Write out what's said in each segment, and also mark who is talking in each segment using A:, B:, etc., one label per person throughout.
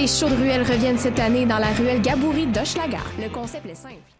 A: les shows de ruelle reviennent cette année dans la ruelle Gaboury d'Hochelaga. Le concept est simple.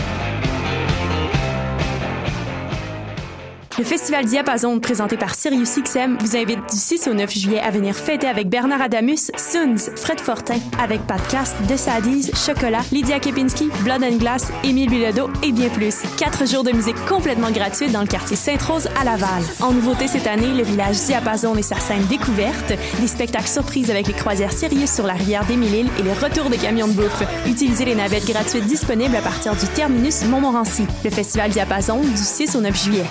B: Le Festival Diapason, présenté par SiriusXM, vous invite du 6 au 9 juillet à venir fêter avec Bernard Adamus, Suns, Fred Fortin, avec Podcast, De Sadies, Chocolat, Lydia Kepinski, Blood and Glass, Émile Bilodeau et bien plus. Quatre jours de musique complètement gratuite dans le quartier Sainte-Rose à Laval. En nouveauté cette année, le village Diapason et sa scène découverte, des spectacles surprises avec les croisières Sirius sur la rivière des Mille-Îles et les retours des camions de bouffe. Utilisez les navettes gratuites disponibles à partir du terminus Montmorency. Le Festival Diapason du 6 au 9 juillet.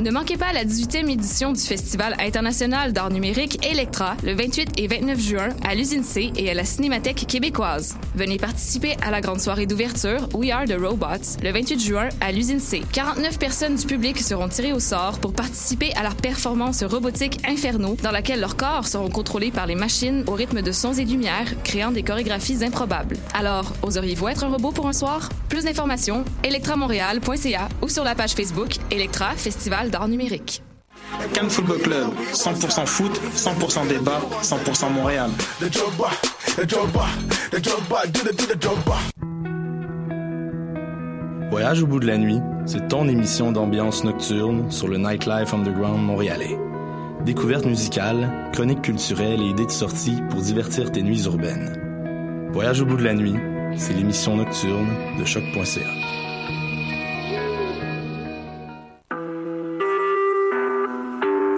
C: Ne manquez pas la 18e édition du Festival international d'art numérique Electra le 28 et 29 juin à l'usine C et à la Cinémathèque québécoise. Venez participer à la grande soirée d'ouverture We Are the Robots le 28 juin à l'usine C. 49 personnes du public seront tirées au sort pour participer à leur performance robotique Inferno dans laquelle leurs corps seront contrôlés par les machines au rythme de sons et lumières créant des chorégraphies improbables. Alors, oseriez-vous être un robot pour un soir? Plus d'informations, electramontréal.ca ou sur la page Facebook Electra Festival d'art numérique.
D: Cannes Football Club, 100% foot, 100% débat, 100% Montréal.
E: Voyage au bout de la nuit, c'est ton émission d'ambiance nocturne sur le Nightlife Underground montréalais. Découvertes musicales, chroniques culturelles et idées de sortie pour divertir tes nuits urbaines. Voyage au bout de la nuit, c'est l'émission nocturne de choc.ca.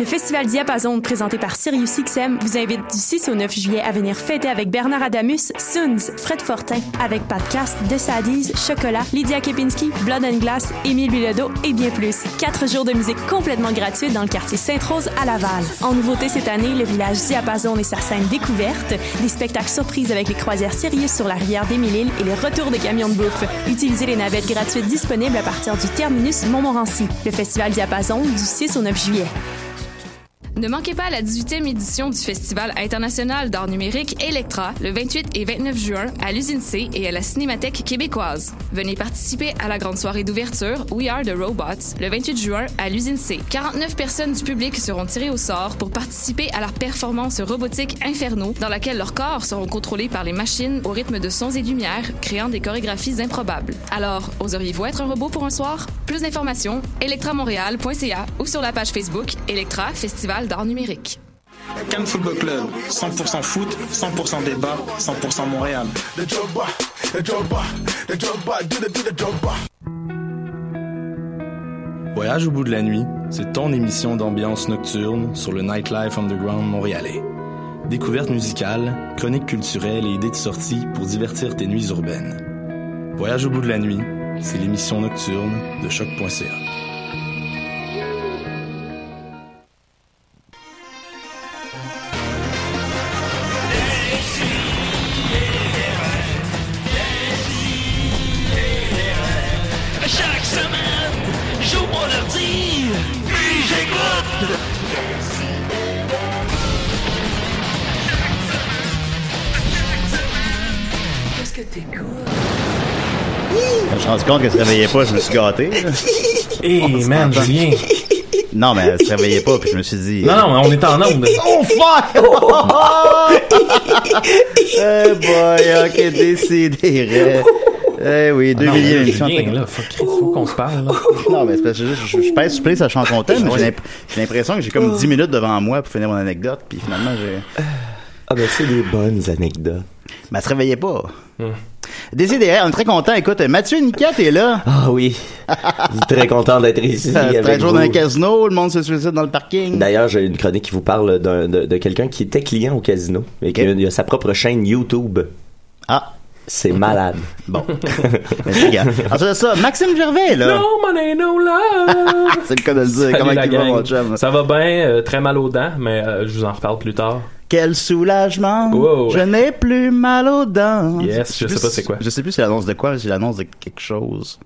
B: Le Festival Diapason, présenté par SiriusXM, vous invite du 6 au 9 juillet à venir fêter avec Bernard Adamus, Suns, Fred Fortin, avec Podcast, De Sadies, Chocolat, Lydia Kepinski, Blood and Glass, Émile Bilodeau et bien plus. Quatre jours de musique complètement gratuite dans le quartier Sainte-Rose à Laval. En nouveauté cette année, le village Diapason et sa scène découverte, des spectacles surprises avec les croisières Sirius sur la rivière Mille-Îles et les retours des camions de bouffe. Utilisez les navettes gratuites disponibles à partir du terminus Montmorency. Le Festival Diapason du 6 au 9 juillet.
C: Ne manquez pas la 18e édition du Festival international d'art numérique Electra le 28 et 29 juin à l'usine C et à la Cinémathèque québécoise. Venez participer à la grande soirée d'ouverture We Are the Robots le 28 juin à l'usine C. 49 personnes du public seront tirées au sort pour participer à leur performance robotique Inferno dans laquelle leurs corps seront contrôlés par les machines au rythme de sons et lumières créant des chorégraphies improbables. Alors, oseriez-vous être un robot pour un soir? Plus d'informations, electramontréal.ca ou sur la page Facebook Electra Festival d'art numérique.
D: Cannes Football Club, 100% foot, 100% débat, 100% Montréal.
E: Voyage au bout de la nuit, c'est ton émission d'ambiance nocturne sur le Nightlife Underground montréalais. Découvertes musicales, chroniques culturelles et idées de sortie pour divertir tes nuits urbaines. Voyage au bout de la nuit, c'est l'émission nocturne de choc.ca.
F: compte qu'elle se réveillait pas, je me suis gâté.
G: Hey, man, Julien.
F: Non, mais elle se réveillait pas, puis je me suis dit.
G: Non, non, on est en onde.
F: Oh fuck! Eh boy, ok, décidé. Eh oui, deux
G: Ah non,
F: milliers d'émissions.
G: Là, faut, faut qu'on se parle. là.
F: Non, mais c'est parce que je, je, je pèse sur play, ça chante content, mais j'ai l'imp- j'ai l'impression que j'ai comme 10 minutes devant moi pour finir mon anecdote, puis finalement, j'ai.
H: Ah ben c'est des bonnes anecdotes.
F: Mais elle se réveillait pas.
G: Hmm.
F: Décidérez, on est très content. Écoute, Mathieu Niquette est là.
H: Ah oui. Je suis très content d'être ici.
F: C'est jour dans un casino, le monde se suicide dans le parking.
H: D'ailleurs, j'ai une chronique qui vous parle d'un- de, de quelqu'un qui était client au casino et qui a, il a sa propre chaîne YouTube.
F: Ah.
H: C'est malade.
F: Bon. Ensuite de ça, Maxime Gervais, là.
G: No money, no love.
F: C'est le cas de le dire.
G: Salut
F: Comment il va, mon chum?
G: Ça va bien, euh, très mal aux dents, mais euh, je vous en reparle plus tard.
F: Quel soulagement.
G: Wow.
F: Je n'ai plus mal aux dents.
G: Yes, je sais pas c'est quoi.
F: Je sais plus si c'est l'annonce de quoi, mais c'est l'annonce de quelque chose.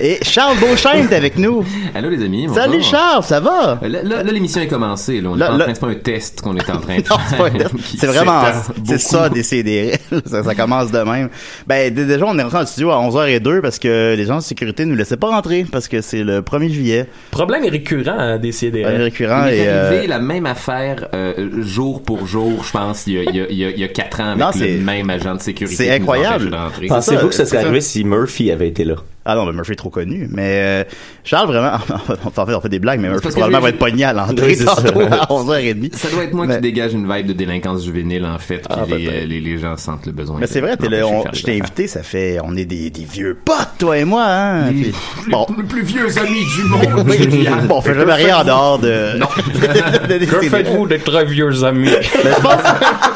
F: Et Charles Beauchamp est avec nous.
I: Allô les amis. bonjour.
F: Salut Charles, ça va?
I: Euh, Là, là, là, l'émission est commencée. Là. On
F: Là,
I: est en
F: là-
I: train, c'est pas un test qu'on est en train de faire.
F: C'est vraiment, c'est ça, des CDR. ça, ça commence de même. Ben, déjà, on est rentré en studio à 11h02 parce que les gens de sécurité nous laissaient pas rentrer parce que c'est le 1er juillet.
G: Problème récurrent à décider.
F: Problème récurrent
I: Il
F: et,
I: est arrivé
F: euh,
I: la même affaire euh, jour pour jour, je pense, il y a, il y a, il y a, il y a quatre ans avec
F: Non,
I: le même agent de sécurité.
F: c'est incroyable.
H: Pensez-vous que
F: c'est
H: serait
F: ça.
H: arrivé si Murphy avait été là?
F: Ah non, mais Murphy est trop connu. Mais euh, Charles, vraiment, en fait, on fait des blagues, mais Murphy
I: que
F: probablement va être pogné à l'entrée
H: Oui,
F: tantôt à 11h30.
I: Ça doit être moi
F: Mais-
I: qui dégage une vibe de délinquance juvénile, en fait, puis
F: Ah,
I: les, euh, les, les gens sentent le besoin.
F: Mais c'est vrai, t'es le- on-
I: des
F: je t'ai invité, ça fait, on est des, des vieux potes, toi et moi, hein.
I: Les-
F: Puis- bon.
I: Les plus vieux amis du monde.
F: Oui, bon, on fait jamais rien en dehors de.
I: Non.
F: de- de-
G: Que faites-vous de très vieux amis?
F: Mais je pense,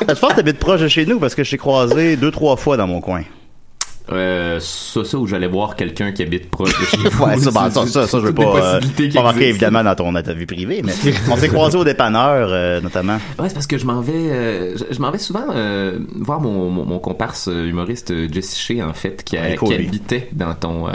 F: je pense que t'habites proche de chez nous parce que je t'ai croisé deux, trois fois dans mon coin.
I: Euh, ça, ça où j'allais voir quelqu'un qui habite proche de chez vous.
F: Ouais, ça, ben, ça, ça, ça, je veux pas, euh, pas marquer évidemment dans ton ta vie privée, mais on s'est croisé au dépanneur, euh, notamment.
I: Ouais, c'est parce que je m'en vais, euh, je, m'en vais souvent voir mon, mon, mon comparse humoriste Jesse Shea, en fait, qui, a- habitait dans ton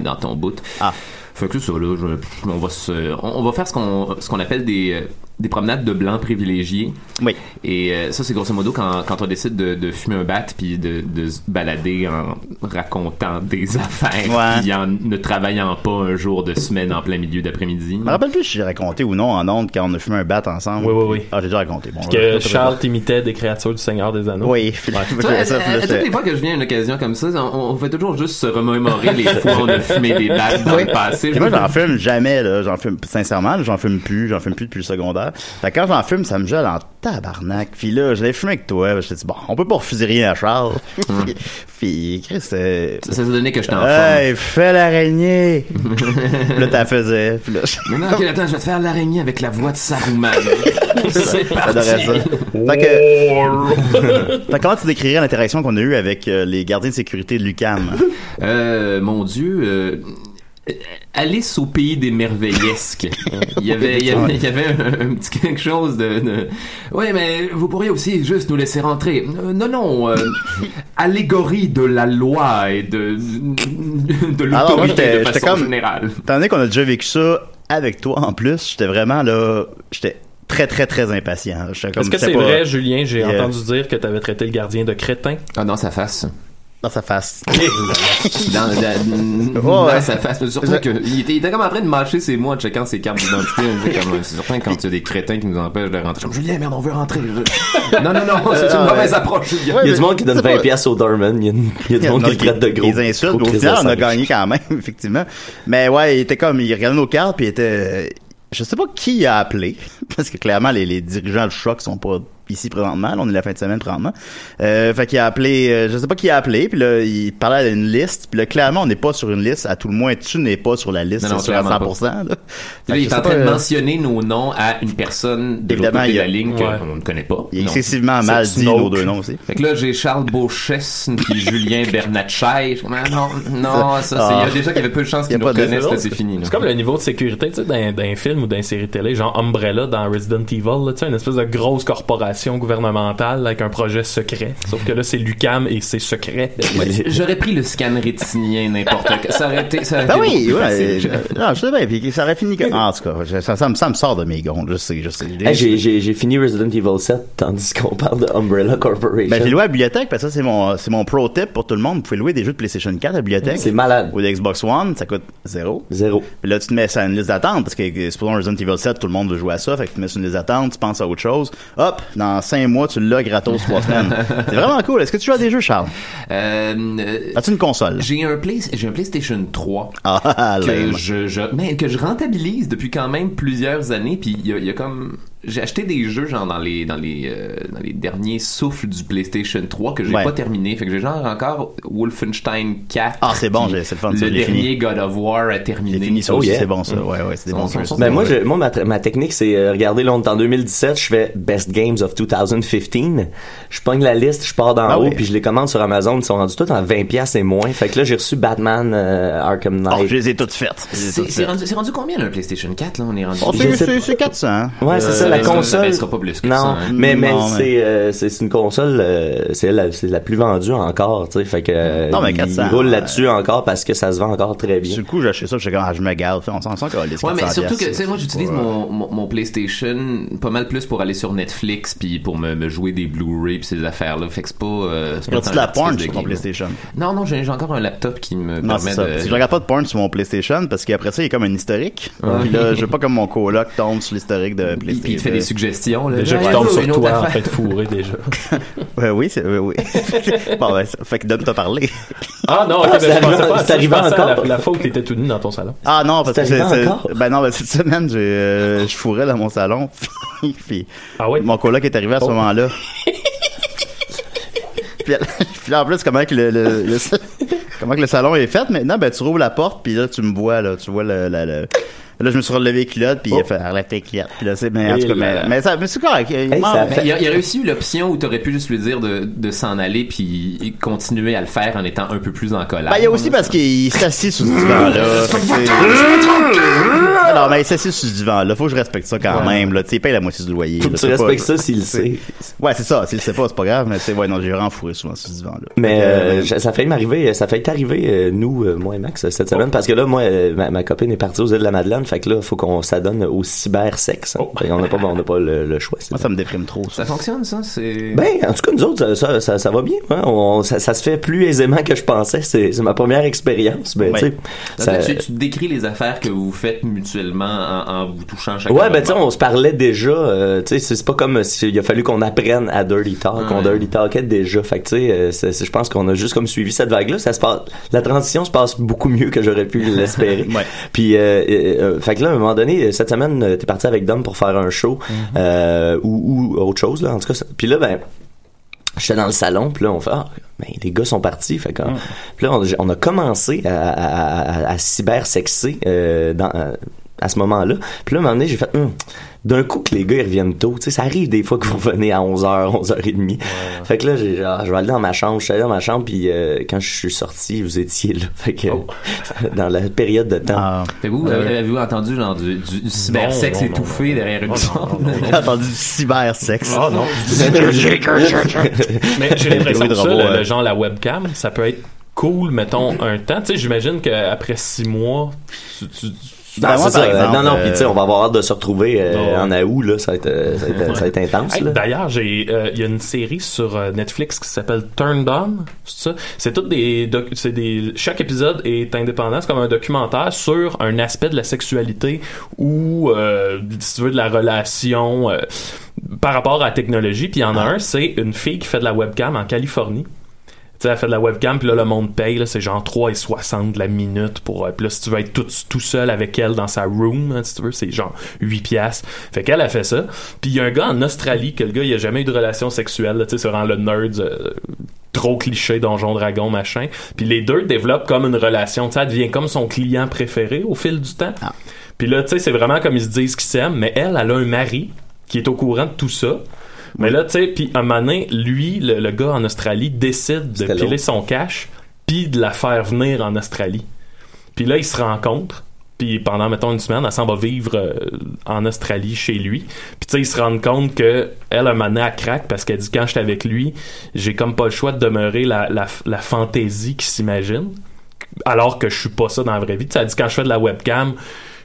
I: dans ton bout.
F: Ah.
I: Fait que ça, là, je- on va se, on, on va faire ce qu'on ce qu'on appelle des des promenades de blancs privilégiés.
F: Oui.
I: Et euh, ça, c'est grosso modo quand, quand on décide de, de fumer un bat puis de, de se balader en racontant des affaires
F: Ouais.
I: puis en ne travaillant pas un jour de semaine en plein milieu d'après-midi.
F: Je me rappelle plus si j'ai raconté ou non en ondes quand on a fumé un bat ensemble.
G: Oui, oui, oui.
F: Ah, j'ai déjà raconté. Bon,
G: Que
F: ouais,
G: Charles t'imitait des créatures du Seigneur des Anneaux.
F: Oui,
I: à,
F: ça, là,
I: à- à toutes les fois que je viens à une occasion comme ça, on, on fait toujours juste se remémorer les fois où on a fumé des battes dans
F: Oui.
I: le passé.
F: Moi, j'en fume jamais, là. J'en fume, sincèrement, j'en fume plus. J'en fume plus depuis le secondaire. Fait que quand j'en fume, ça me gèle en tabarnak. Puis là, je l'ai fumé avec toi. Je dit, bon, on peut pas refuser rien à Charles. puis, puis, Chris, euh,
I: Ça, ça se donnait que j'étais en
F: Hey, fais l'araignée! Là, t'as faisais. Puis là,
I: forme. Maintenant, ok, attends, je vais te faire l'araignée avec la voix de Saruman. C'est parti.
F: Ça. Que, fait que comment tu décrirais l'interaction qu'on a eue avec euh, les gardiens de sécurité de l'UCAM?
I: Euh, mon Dieu, euh, Alice au pays des merveillesques. Il y avait, il y avait, il y avait un, un petit quelque chose de, de... Oui, mais vous pourriez aussi juste nous laisser rentrer. Euh, non, non. euh, allégorie de la loi et de de
F: moi,
I: l'autorité de façon
F: comme.
I: générale.
F: Étant donné qu'on a déjà vécu ça avec toi en plus, j'étais vraiment là. J'étais très, très, très impatient.
G: Est-ce que c'est
F: pas-
G: vrai, Julien? J'ai
F: Yeah.
G: entendu dire que t'avais traité le gardien de crétin?
I: Ah, dans sa face.
F: Dans sa face.
I: dans, dans, dans
F: ouais.
I: sa face. Surtout que, il, était, il était comme en train de mâcher ses mots en checkant ses cartes d'identité. C'est certain quand il y a des crétins qui nous empêchent de rentrer. Comme, Julien, merde, on veut rentrer. non, non, non, c'est une
F: Ah,
I: mauvaise approche, Julien.
H: Il y a du monde qui donne 20 pièces au Dorman. Il y a, une- il y a du monde qui le traite de gros.
F: Mais au final, on a gagné quand même, effectivement. Mais ouais, il était comme, il regardait nos cartes, puis il était, je sais pas qui a appelé, parce que clairement, les, les dirigeants du choc sont pas ici présentement, là, on est la fin de semaine présentement. Euh, fait qu'il a appelé, euh, je sais pas qui a appelé, puis là, il parlait d'une liste, puis là, clairement, on n'est pas sur une liste, à tout le moins, tu n'es pas sur la liste,
I: Non, non,
F: c'est sûr à
I: clairement
F: 100%, là.
I: Là, il est en train de
F: euh,
I: mentionner nos noms à une personne de l'autre côté de
F: y a-
I: la ligne
G: Ouais.
I: qu'on ne connaît pas.
F: Il est
I: Non.
F: excessivement mal dit nos deux noms aussi.
I: Fait que là, j'ai Charles Beauchesne puis Julien Bernatchez. Ah, non, non, ça, c'est, il y a des gens qui avaient peu de chance
F: Il y a
I: qu'ils nous
F: pas de-
I: reconnaissent, là, c'est fini.
G: C'est comme le niveau de sécurité, tu sais, d'un, d'un film ou d'un série télé, genre Umbrella dans Resident Evil, là, tu sais, une espèce de grosse corporation gouvernementale avec un projet secret. Sauf que là, c'est Lucam et c'est secret.
I: J'aurais pris le scan rétinien n'importe quoi. Ça aurait été, ça aurait
F: Ben
I: été
F: oui, ouais, je- non, je sais bien, puis ça aurait fini comme, en tout cas, je- ça, ça, me, ça me sort de mes gonds, je sais, je sais.
H: Hey, j'ai- fini Resident Evil 7 tandis qu'on parle de Umbrella Corporation.
F: Ben, j'ai loué à la bibliothèque, parce que ça, c'est mon, c'est mon pro tip pour tout le monde. Vous pouvez louer des jeux de PlayStation 4 à la bibliothèque.
H: C'est malade.
F: Ou de Xbox One, ça coûte zéro.
H: Zéro.
F: Puis là, tu te mets ça à une liste d'attente, parce que, euh, supposons Resident Evil 7, tout le monde veut jouer à ça, fait que tu te mets sur une liste d'attente, tu penses à autre chose. Hop, dans cinq mois, tu l'as gratos trois semaines. C'est vraiment cool. Est-ce que tu joues à des jeux, Charles?
I: Euh,
F: As-tu une console?
I: j'ai un Play, j'ai un PlayStation 3.
F: Ah,
I: que je, je, mais que je rentabilise depuis quand même plusieurs années, puis il y a, il y a comme j'ai acheté des jeux genre dans les dans les euh, dans les derniers souffles du PlayStation 3 que j'ai
F: Ouais.
I: pas terminé. Fait que j'ai genre encore Wolfenstein 4.
F: Ah, c'est bon, j'ai- c'est le fun,
I: Le dernier
F: fini.
I: God of War à terminer.
F: J'ai fini ça
H: Oh, yeah.
F: c'est bon ça.
I: Mm.
F: Ouais, ouais, c'est des bons jeux.
H: Ben moi, je, moi ma, ma technique, c'est euh, regardez, là, on est en 2017, je fais Best Games of 2015. Je pogne la liste, je pars d'en
F: Ah
H: haut, puis je les commande sur Amazon. Ils sont rendus tous à 20$ piastres et moins. Fait que là, j'ai reçu Batman euh, Arkham Knight.
F: Oh, je les ai toutes faites.
I: C'est rendu, c'est rendu combien là, le PlayStation 4 là? On est rendu.
F: Oh, c'est 400. hein.
H: Ouais, c'est
I: Euh,
H: ça, la console.
I: baissera pas plus que
H: non,
I: ça, hein.
H: mais mais
F: Non, mais-
H: c'est euh, c'est c'est une console, euh, c'est la c'est la plus vendue encore, tu sais, fait que
F: Non, mais
H: il-
F: 400,
H: il roule
F: euh,
H: là-dessus encore parce que ça se vend encore très bien.
F: Sur le coup, j'ai acheté ça, je comme, ah, je me garde. On s'en sent qu'on les
I: Ouais, mais
F: 400
I: surtout que, tu sais, moi, j'utilise mon, mon, mon PlayStation pas mal plus pour aller sur Netflix puis pour me, me jouer des Blu-ray pis ces affaires-là. Fait que c'est pas, euh, c'est pas
F: de la porn sur ton. PlayStation?
I: Non, non, j'ai j'ai encore un laptop qui me
F: Non,
I: permet
F: c'est ça.
I: de...
F: Si je regarde pas de porn sur mon PlayStation, parce qu'après ça, il y a comme un historique. Puis là, je veux pas comme mon coloc tombe sur l'historique de PlayStation.
I: Te fait des suggestions, là.
G: Déjà qui tombe sur
I: une autre
G: toi en
I: affaire.
G: train de fourrer déjà.
F: Ouais, oui, c'est, oui, oui. bon, ben, ça fait que Dom t'a parlé.
G: Ah non, ok,
H: Ah,
G: ben,
H: c'est
G: je pensais
H: arrivé-
G: pas à
H: c'est arrivé encore?
G: La, la fois où t'étais tout nu dans ton salon.
F: Ah non, parce
H: C'est
F: que c'est,
H: encore?
F: ben non, ben, cette semaine, euh, je fourrais dans mon salon. puis
G: Ah oui?
F: mon coloc est arrivé à ce
G: Oh.
F: moment-là. puis, puis là, en plus, comment que le, le- le- comment que le salon est fait maintenant, ben tu rouvres la porte, puis là, tu me vois, là, tu vois le... le- le- Là, je me suis relevé les culottes, puis il a fait relève tes culottes. Puis là, c'est, mais en
G: Et
F: tout cas, mais, mais ça, mais c'est correct. Il
H: Hey,
F: m'en-
H: ça
I: il, y a, il y a réussi l'option où t'aurais pu juste lui dire de, de s'en aller puis continuer à le faire en étant un peu plus en colère.
F: Ben, il y a aussi parce qu'il s'assit sous ce divan-là. Alors, mais il s'assit sous ce divan-là. Faut que je respecte ça quand
I: Ouais.
F: même, là. Tu sais, paye la moitié du loyer.
H: Faut que tu respectes ça s'il le sait.
F: Ouais, c'est ça. S'il le sait pas, c'est pas grave, mais c'est, ouais, non, j'ai vraiment fourré souvent sous ce divan-là.
H: Mais euh,
F: euh,
H: ça fait m'arriver, ça fait arriver euh, nous, moi et Max, cette semaine, parce que là, moi, ma, ma copine est partie aux îles de la Madeleine, fait que là, faut qu'on s'adonne au cybersexe. hein. Fait qu'on n'a pas, on n'a pas le, le choix.
F: moi, ça me déprime trop, ça.
I: Ça fonctionne, ça? C'est...
H: Ben, en tout cas, nous autres, ça, ça, ça, ça va bien. hein. On- ça, ça se fait plus aisément que je pensais. C'est, c'est ma première expérience. Ben,
F: Ouais.
H: tu sais, ça-
I: tu, tu décris les affaires que vous faites mutuellement en, en vous touchant chacun.
H: Ouais, ben tu sais, on se parlait déjà. euh, tu sais, c'est pas comme si il a fallu qu'on apprenne à dirty talk. On dirty talkait déjà. Fait que tu sais, euh, je pense qu'on a juste comme suivi cette vague-là. Ça se passe, la transition se passe beaucoup mieux que j'aurais pu l'espérer.
F: Ouais.
H: Puis, euh, euh, euh, fait que là, à un moment donné, cette semaine, euh, t'es parti avec Dom pour faire un show euh, ou, ou autre chose là. En tout cas, puis là, ben. J'étais dans le salon, puis là, on fait, ah, ben, les gars sont partis, fait que, puis là, on, on a commencé à, à, à, à cybersexer, dans, à ce moment-là. Puis là, à un moment donné, j'ai fait, Hum, d'un coup que les gars, ils reviennent tôt, tu sais, ça arrive des fois que vous revenez à 11h, 11h30. Fait que là, j'ai genre, je vais aller dans ma chambre, je suis allé dans ma chambre, puis euh, quand je suis sorti, vous étiez là. Fait que, dans la période de temps.
F: Ah.
I: Fait vous, avez- avez-vous entendu genre du, du, cybersexe
G: Non, non,
I: étouffé
G: non,
I: derrière une
F: J'ai entendu du cybersexe.
G: Ah non. Mais j'ai l'impression que ça,
F: robot,
G: le, le genre la webcam, ça peut être cool, mettons, un temps. Tu sais, j'imagine qu'après six mois, tu, tu-
F: moi, par
H: ça.
F: exemple,
H: non, non, puis tu sais,
F: euh,
H: on va avoir hâte de se retrouver euh, en août, là. Ça va être, euh, ça va être, ça va être intense,
G: Hey. D'ailleurs, j'ai euh, il y a une série sur euh, Netflix qui s'appelle Turned On, c'est ça? C'est toutes des c'est des chaque épisode est indépendant, c'est comme un documentaire sur un aspect de la sexualité ou euh, si tu veux de la relation euh, par rapport à la technologie. Puis il y en a un, c'est une fille qui fait de la webcam en Californie. Tu sais, elle fait de la webcam, puis là, le monde paye, c'est genre 3,60 de la minute pour... euh, puis là, si tu veux être tout, tout seul avec elle dans sa room, hein, si tu veux, c'est genre 8 piastres. Fait qu'elle a fait ça. Puis il y a un gars en Australie, que le gars, il a jamais eu de relation sexuelle, tu sais, c'est vraiment le nerd... euh, trop cliché donjon dragon machin puis les deux développent comme une relation elle devient comme son client préféré au fil du temps puis là tu sais c'est vraiment comme ils se disent qu'ils s'aiment mais elle elle a un mari qui est au courant de tout ça mais là, tu sais, puis un donné, lui, le, le gars en Australie, décide de piler son cash, puis de la faire venir en Australie. Puis là, ils se rencontrent, puis pendant, mettons, une semaine, elle s'en va vivre euh, en Australie chez lui. Puis tu sais, ils se rendent compte que elle, un donné, elle craque parce qu'elle dit, quand j'étais avec lui, j'ai comme pas le choix de demeurer la, la, la fantaisie qui s'imagine, alors que je suis pas ça dans la vraie vie. Tu sais, elle dit, quand je fais de la webcam,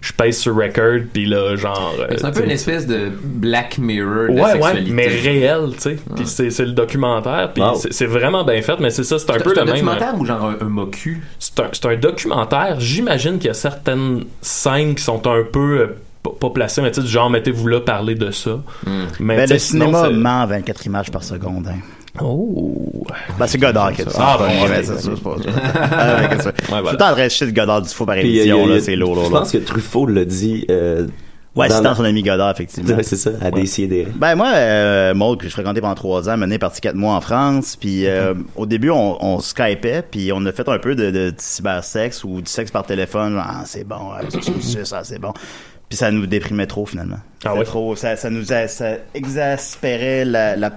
G: je pèse sur record, puis là, genre... euh,
I: C'est un peu
G: tu sais,
I: une espèce de Black Mirror de
G: Ouais, ouais,
I: sexualité.
G: mais réel, tu sais. Puis c'est c'est le documentaire, puis
H: Wow.
G: c'est c'est vraiment bien fait, mais c'est ça, c'est un
I: C'est
G: peu
I: c'est
G: le
I: un
G: même. euh,
I: documentaire ou genre un, un mocu?
G: C'est un, c'est un documentaire. J'imagine qu'il y a certaines scènes qui sont un peu euh, pas- placées, mais tu sais, du genre, mettez-vous là, parler de ça. Mais
F: Ben, le cinéma
G: c'est-
F: ment 24 images par seconde. Hein.
G: Oh!
F: Ben, c'est Godard qui a dit ça.
G: Ah,
F: c'est
G: bon, ok.
F: c'est ça, c'est pas ça. C'est? Je suis en train de chier de Godard du faux par
H: euh,
F: émission, là, c'est lourd, lourd,
H: Je pense que Truffaut l'a dit euh,
F: Ouais,
H: Dans
F: assistant
H: la-
F: son ami Godard, effectivement.
H: Ouais, c'est ça, à décider.
F: Ben moi, euh, Maud, que je fréquentais pendant trois ans, mené parti quatre mois en France, puis euh, au début on, on skypait, puis on a fait un peu de, de, cybersexe ou du sexe par téléphone. Ah, c'est bon, ouais, ça, c'est ça, c'est bon. Puis ça nous déprimait trop finalement.
G: Ah ouais?
F: trop, ça, ça nous a- ça exaspérait la, la,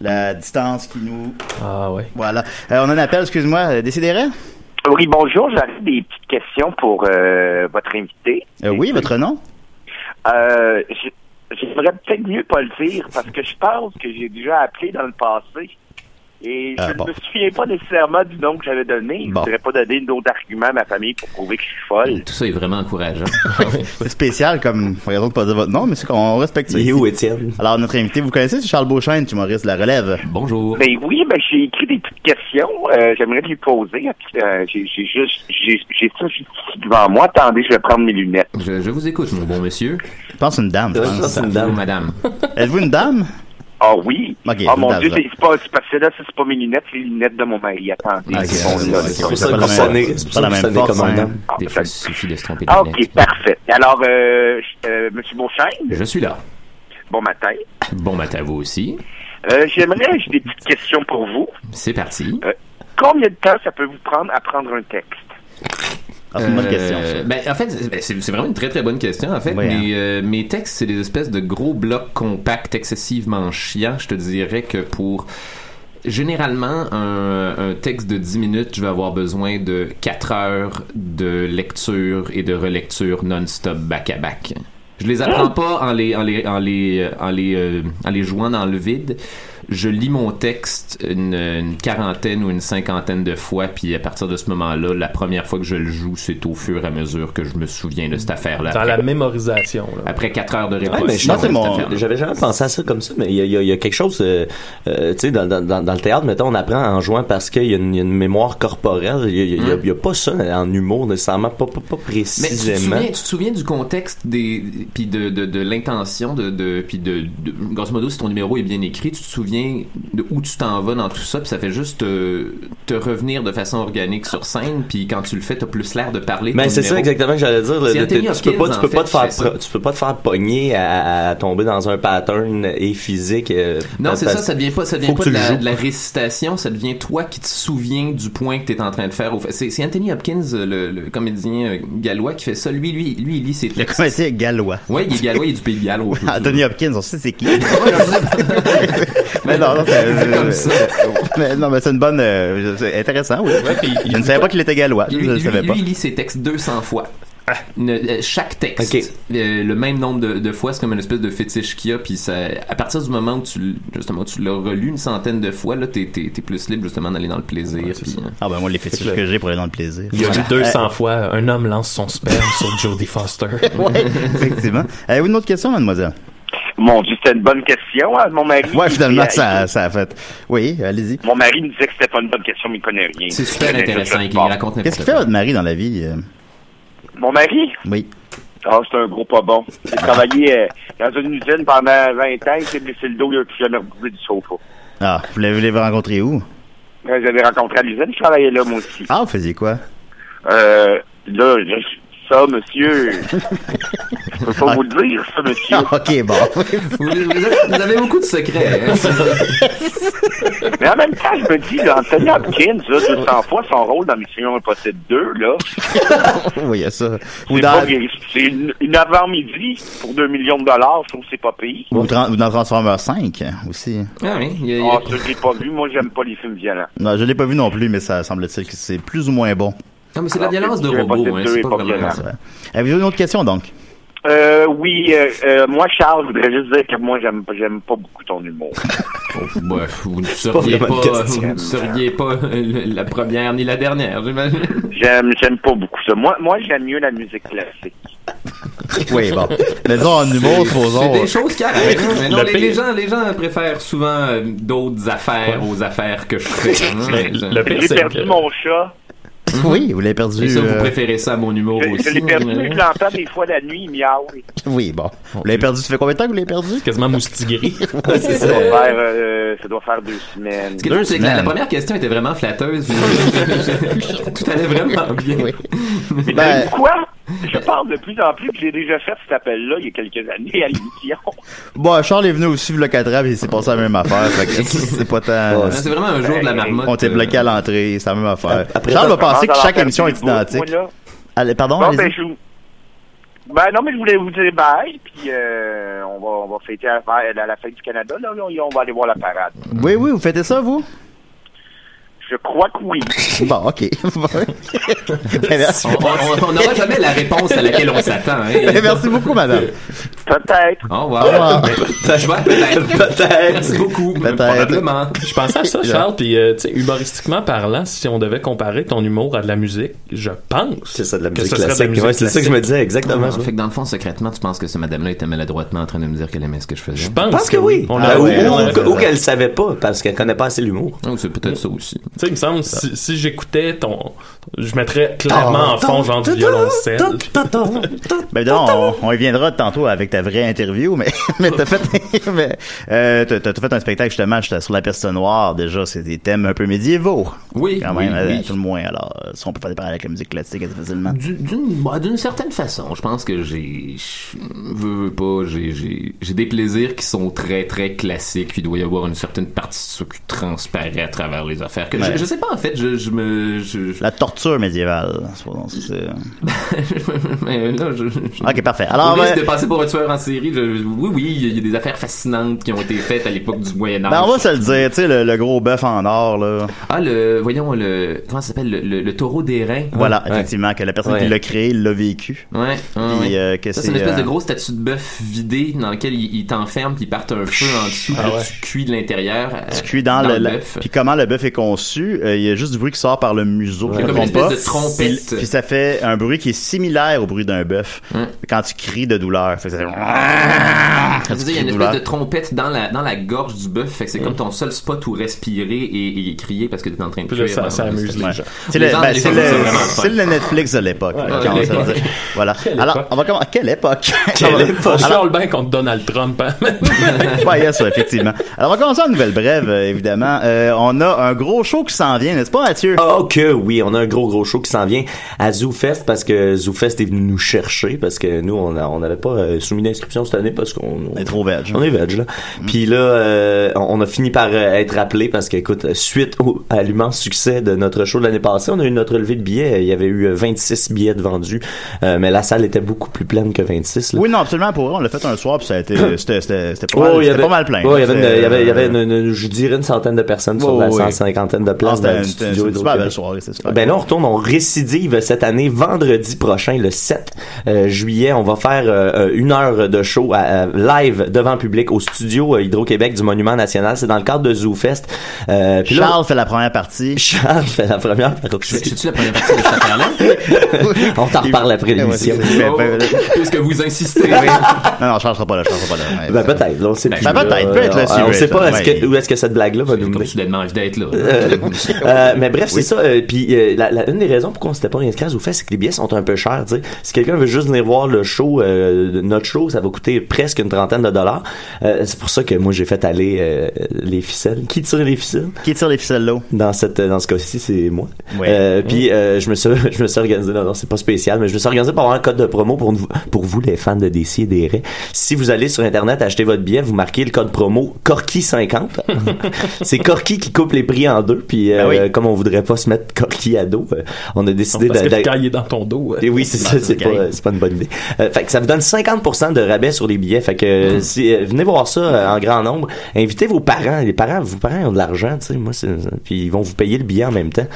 F: la distance qui nous.
G: Ah ouais.
F: Voilà. Euh, on a un appel, excuse-moi, Décidérez?
J: Oui, bonjour. J'avais des petites questions pour euh, votre invité.
F: Euh, oui, votre nom?
J: Euh, J'aimerais peut-être mieux pas le dire parce que je pense que j'ai déjà appelé dans le passé et je
F: Ah,
J: ne
F: bon.
J: me souviens pas nécessairement du nom que j'avais donné.
F: Bon.
J: Je voudrais pas donner d'autres arguments à ma famille pour prouver que je suis folle.
I: Tout ça est vraiment encourageant.
F: C'est spécial comme raison de pas dire votre nom, mais c'est qu'on respecte ça.
H: Il est
F: ici.
H: où, Étienne?
F: Alors, notre invité, vous connaissez, c'est Charles Beauchesne, humoriste de la relève.
I: Bonjour.
J: Ben oui, ben j'ai écrit des petites questions. Euh, J'aimerais lui poser. Euh, j'ai juste j'ai ça devant moi. Attendez, je vais prendre mes lunettes.
I: Je, je vous écoute, mon bon monsieur.
F: Je pense une dame. je pense.
H: je pense que c'est une
I: Ou
H: dame.
I: madame.
F: Êtes-vous une dame?
J: Ah oui.
F: Ok,
J: ah mon Dieu, c'est pas c'est parce que là, ça, c'est pas mes lunettes, c'est les lunettes de mon mari. Attendez.
F: Ok,
J: ils sont
F: ouais,
J: là,
F: ouais,
J: là.
H: C'est pour
F: Ça pas
H: que
F: la même-
H: sonnez,
F: c'est pas la force, hein.
J: Ah,
I: Des
J: ça-
I: fois, il suffit de se tromper
J: Ah, ok, parfait. Alors, euh, euh, Monsieur Beauchesne,
I: Je suis là.
J: bon matin.
I: Bon matin à vous aussi.
J: Euh, J'aimerais, j'ai des petites questions pour vous.
I: C'est parti.
J: Combien de temps ça peut vous prendre à prendre un texte?
F: Ah, c'est une bonne
I: Euh,
F: question, ça.
I: ben, en fait, c'est- ben, c'est vraiment une très très bonne question. En fait,
F: Oui, hein.
I: mes, euh, mes textes, c'est des espèces de gros blocs compacts excessivement chiants. Je te dirais que pour généralement un, un texte de 10 minutes, je vais avoir besoin de 4 heures de lecture et de relecture non-stop back à back. Je les apprends pas en les en les en les en les euh, en les jouant dans le vide. Je lis mon texte une, une quarantaine ou une cinquantaine de fois, puis à partir de ce moment-là, la première fois que je le joue, c'est au fur et à mesure que je me souviens de cette affaire-là.
G: Dans
I: Après-
G: la mémorisation. Là.
I: Après 4 heures de
H: Ouais,
I: réponse.
H: mais je
F: Non, c'est mon-
H: J'avais jamais pensé à ça comme ça, mais il y a, y y quelque chose, euh, euh, tu sais, dans, dans, dans, dans le théâtre, mettons, on apprend en jouant parce qu'il y, a une- il y a une mémoire corporelle. Il y a, il y a- pas ça en humour nécessairement, pas, pas, pas
I: Mais tu te,
H: précisément.
I: souviens, tu te souviens du contexte des puis de, de, de l'intention de, de puis de, de grosso modo si ton numéro est bien écrit tu te souviens de où tu t'en vas dans tout ça puis ça fait juste te, te revenir de façon organique sur scène puis quand tu le fais t'as plus l'air de parler de
H: Ben c'est ça exactement que j'allais dire. là, tu peux pas, tu peux pas te faire, tu peux pas te faire pogner à, à tomber dans un pattern et physique. euh,
I: Non, c'est ça, ça devient pas, ça devient
H: faut
I: pas de
H: tu le
I: la,
H: joues.
I: de la récitation, ça devient toi qui te souviens du point que tu es en train de faire. C'est Anthony Hopkins, le, le comédien euh, gallois, qui fait ça. Lui, lui, lui, il lit ses
F: Le
I: textes.
F: comédien gallois.
I: Ouais, il est gallois, il est du pays de Galles. au-
F: Anthony Hopkins, on sait c'est qui. Mais non, non, c'est
I: comme ça.
F: mais non, mais c'est une bonne, euh, c'est intéressant, oui.
I: puis
F: je ne savais pas qu'il était gallois.
I: Lui,
F: je ne
I: lui-
F: savais
I: lui,
F: pas.
I: il lit ses textes 200 fois. Une- euh, chaque texte, euh, le même nombre de, de fois, c'est comme une espèce de fétiche qu'il y a. Puis ça, à partir du moment où tu, justement, tu l'as relu une centaine de fois, là, t'es, t'es, t'es plus libre justement d'aller dans le plaisir. puis, euh,
F: Ah ben moi, les fétiches
G: que
F: que j'ai pour aller dans le plaisir.
G: Il y a
F: Euh,
G: 200 fois, un homme lance son sperme sur Jodie Foster.
F: ouais, effectivement. Avez-vous une autre question, mademoiselle?
J: Mon Dieu, c'était une bonne question. hein, Mon mari.
F: Ouais, finalement, ça, ça a fait. Oui, allez-y.
J: Mon mari me disait que c'était pas une bonne question, mais il connaît rien.
I: C'est super intéressant, il raconte
F: Qu'est-ce qu'il fait votre mari dans la vie? euh?
J: Mon mari?
F: Oui.
J: Ah, c'est un gros pas bon. J'ai travaillé euh, dans une usine pendant 20 ans, il s'est blessé le dos, il a plus jamais du sofa.
F: Ah, vous l'avez rencontré où?
J: Euh, J'avais rencontré à l'usine, je travaillais là, moi aussi.
F: Ah, vous faisiez quoi?
J: Euh, là, je- ça, monsieur, je peux pas vous le dire, ça, monsieur.
F: Ah, ok, bon.
I: vous, vous avez, beaucoup de secrets. hein.
J: Mais en même temps, je me dis, là, Anthony Hopkins, là, 200 fois son rôle dans Mission Impossible 2, là,
F: oui, il ça. Ou
J: c'est
F: dans,
J: pas bien. C'est une, une avant-midi pour 2 millions de dollars, je trouve que c'est pas pire.
F: ou dans Transformers 5 aussi.
I: Ah oui, il y a- il y a-
J: Ah, ça, je l'ai pas vu. Moi, j'aime pas les films violents.
F: Non, je l'ai pas vu non plus, mais ça semble-t-il que c'est plus ou moins bon.
I: Non, mais c'est de la violence de robot,
J: Impossible
I: hein,
J: 2
I: c'est
J: est
I: pas
J: pas
I: vraiment...
J: violent.
F: C'est vrai. Avez-vous une autre question, donc?
J: Euh, oui, euh, euh, moi, Charles, je voudrais juste dire que moi, j'aime pas, j'aime pas beaucoup ton humour.
I: Bref, vous ne seriez pas, vous ne seriez pas euh, la première ni la dernière, j'imagine.
J: J'aime, j'aime pas beaucoup ça. Moi, moi, j'aime mieux la musique classique.
F: Oui, bon. Mais disons, en humour, supposons.
I: C'est des choses qui arrivent. hein, mais non,
G: Le
I: les,
G: pire-
I: les gens, les gens préfèrent souvent euh, d'autres affaires aux affaires que je fais. hein.
G: Mais le pire,
J: J'ai perdu
G: que-
J: mon chat.
F: Oui, vous l'avez perdu.
I: Et ça, vous
F: euh,
I: préférez ça à mon humour
J: Je,
I: aussi.
J: je l'ai perdu,
I: hein.
J: mais je l'entends des fois la nuit, il miaule.
F: Oui, bon. Vous l'avez perdu. Ça fait combien de temps que vous l'avez perdu?
G: quasiment moustiguerie.
F: Ouais, c'est
J: Ça
F: ça.
J: doit faire, euh, ça doit faire deux semaines.
I: Ce qui est drôle, c'est que la, première question était vraiment flatteuse. Tout allait vraiment bien.
F: Oui.
J: Mais
F: Ben-
J: quoi? Je parle de plus en plus, puis j'ai déjà fait cet appel-là il y a quelques années à l'émission.
F: Bon, Charles est venu aussi le 4 ans et il s'est passé la même affaire. Fait que c'est pas tant.
I: C'est vraiment un jour de la marmotte.
F: On t'est
I: euh,
F: bloqué à l'entrée, c'est la même affaire.
H: Après,
F: Charles va penser que chaque émission est identique. Allez, pardon,
J: Bon, ben, je Ben non, mais je voulais vous dire bye, puis euh, on va on va fêter à la, à la fête du Canada, là, on, on va aller voir la parade.
F: Oui, oui, vous fêtez ça, vous?
J: Je crois que oui.
F: Bon, ok. Ben, merci.
I: On n'aura jamais la réponse à laquelle on s'attend. hein.
F: Merci beaucoup, madame.
J: Peut-être.
I: Au
F: Au
I: revoir.
F: revoir.
I: Je vois, peut-être.
H: Peut-être.
I: Merci beaucoup.
F: Peut-être.
I: Probablement.
G: Je pensais à ça, Charles, puis euh, tu sais, humoristiquement parlant, si on devait comparer ton humour à de la musique, je pense.
H: C'est ça, de la
G: que
H: musique
G: la
H: classique. Ouais, c'est ça que je me disais, exactement. ça.
I: Fait que dans le fond, secrètement, tu penses que ce madame-là était maladroitement en train de me dire qu'elle aimait ce que je faisais?
G: Je pense,
H: que oui.
G: On
H: Ah, ou ou- ou qu'elle savait pas parce qu'elle connaît pas assez l'humour.
I: Oh, c'est peut-être ça aussi.
G: Tu sais, il me semble, si, si j'écoutais ton. Je mettrais clairement en fond, genre du violoncelle.
F: Ben, évidemment, on, on y viendra tantôt avec ta vraie interview, mais, mais t'as fait, mais, euh, t'as, t'as fait un spectacle justement sur la peste noire. Déjà, c'est des thèmes un peu médiévaux.
I: Oui,
F: Quand même,
I: oui.
F: tout le moins. Alors, si on peut faire des parallèles avec la musique classique assez facilement.
I: Du- D'une d'une certaine façon, je pense que j'ai, je veux, veux pas, j'ai, j'ai, j'ai des plaisirs qui sont très très classiques. puis Il doit y avoir une certaine partie de ça qui transparaît à travers les affaires. Que
F: Ouais.
I: je, je sais pas en fait, je, je me, je, je-
F: La torture médiévale. c'est pas- c'est-
I: mais là, je, je-
F: Ok, parfait. Alors,
I: au risque
F: ben-
I: de passer pour un tueur en série, je- oui, oui, il y a- des affaires fascinantes qui ont été faites à l'époque du Moyen Âge.
F: Ben, on va se le dire, tu sais, le, le gros bœuf en or, là.
I: Ah, le, voyons, le, comment ça s'appelle, le, le, le taureau d'airain.
F: Voilà,
I: Ouais.
F: effectivement, que la personne
I: Ouais.
F: qui l'a créé, il l'a vécu.
I: Ouais,
F: Puis, euh, que
I: Ça, c'est une espèce
F: euh,
I: de grosse statue de bœuf vidé dans lequel il, il t'enferme puis il parte un feu en dessous, puis
F: Ah
I: là,
F: ouais.
I: tu cuis de l'intérieur. euh,
F: Tu cuis dans, le, la-
I: bœuf.
F: puis comment le bœuf est conçu, euh, il y a juste du bruit qui sort par le museau.
I: Ouais. Comme une espèce
F: pas.
I: de trompette.
F: Puis, puis ça fait un bruit qui est similaire au bruit d'un bœuf. Quand tu cries de douleur. Fait que ça fait-
I: Ça veut dire, il y a une espèce
F: douleur.
I: de trompette dans la, dans la gorge du bœuf, fait que c'est comme ton seul spot où respirer et, et crier parce que t'es en train de cuire.
G: ça- amuse les gens.
F: C'est le, ben, c'est Netflix de l'époque.
G: Ouais.
F: Voilà. Alors, on va commencer. Quelle époque?
G: Quelle époque? Je
F: alors-
G: parle bien contre Donald Trump. hein?
F: ouais, il y a ça, effectivement. Alors, on va commencer en nouvelle brève, euh, évidemment. Euh, on a un gros show qui s'en vient, n'est-ce pas, Mathieu?
H: Oh que oui, on a un gros gros show qui s'en vient à ZooFest parce que ZooFest est venu nous chercher parce que nous on n'avait pas euh, soumis d'inscription cette année parce qu'on
F: On est trop veg.
H: on est veg là. Puis là euh, on a fini par euh, être rappelé parce que écoute suite au, à l'immense succès de notre show de l'année passée, on a eu notre levée de billets, il y avait eu euh, 26 billets de vendus euh, mais la salle était beaucoup plus pleine que 26 là.
F: Oui, non, absolument. Pour vrai, on l'a fait un soir, puis ça a été, c'était, c'était, c'était pas,
H: Oh,
F: mal,
H: avait-
F: pas mal plein.
H: oh, il y avait, une- il y avait, il y avait une- une- je dirais une centaine de personnes sur
F: Oh,
H: la
F: oui.
H: 150 de
F: ah,
H: dans le studio.
F: une super belle soirée, c'était super.
H: Ben là, on retourne, on récidive cette année, vendredi prochain, le 7 euh, juillet. On va faire euh, une heure de show à- live devant public au studio euh, Hydro-Québec du Monument National. C'est dans le cadre de ZooFest. Euh, là-
F: Charles fait la première partie.
H: Charles fait la première partie.
I: C'est-tu la première partie de cette affaire-là?
H: on t'en reparle après l'émission.
F: Ouais, c'est- ben, ben,
I: Puisque vous insistez.
F: non, non, Charles sera pas là, Charles sera pas là. Ouais.
H: Ben peut-être, on sait
I: Ben,
F: peut-être, peut-être, là, si
H: on
F: vous
H: sait pas est-ce que- où est-ce que cette blague-là va nous mener?
I: soudainement envie d'être là.
H: Euh, mais bref, c'est ça. euh, puis euh, la, la- une des raisons pourquoi on s'était pas inscrit à ZooFest, c'est que les billets sont un peu chers. Si quelqu'un veut juste venir voir le show, notre show, ça va coûter presque une trentaine de dollars. C'est pour ça que moi j'ai fait aller les ficelles. Qui tire les ficelles?
F: Qui tire les ficelles là?
H: Dans cette dans ce cas-ci, c'est moi. Euh, puis je me suis je me suis organisé. Non, non, c'est pas spécial, mais je me suis organisé pour avoir un code de promo pour nous- pour vous les fans de DC et des. Si vous allez sur internet acheter votre billet, vous marquez le code promo Corky 50. c'est Corky qui coupe les prix en deux. Puis euh,
F: Ben oui.
H: comme on voudrait pas se mettre Corky à dos, euh, on a décidé
G: Parce
H: de,
G: que
H: de-
G: dans ton dos.
H: et oui, c'est ça, c'est pas, pas une bonne idée. Euh, fait que ça vous donne 50% de rabais sur les billets. Fait que euh, si, euh, venez voir ça euh, en grand nombre. Invitez vos parents. Les parents, vos parents ils ont de l'argent, tu sais. Moi, c'est, puis ils vont vous payer le billet en même temps.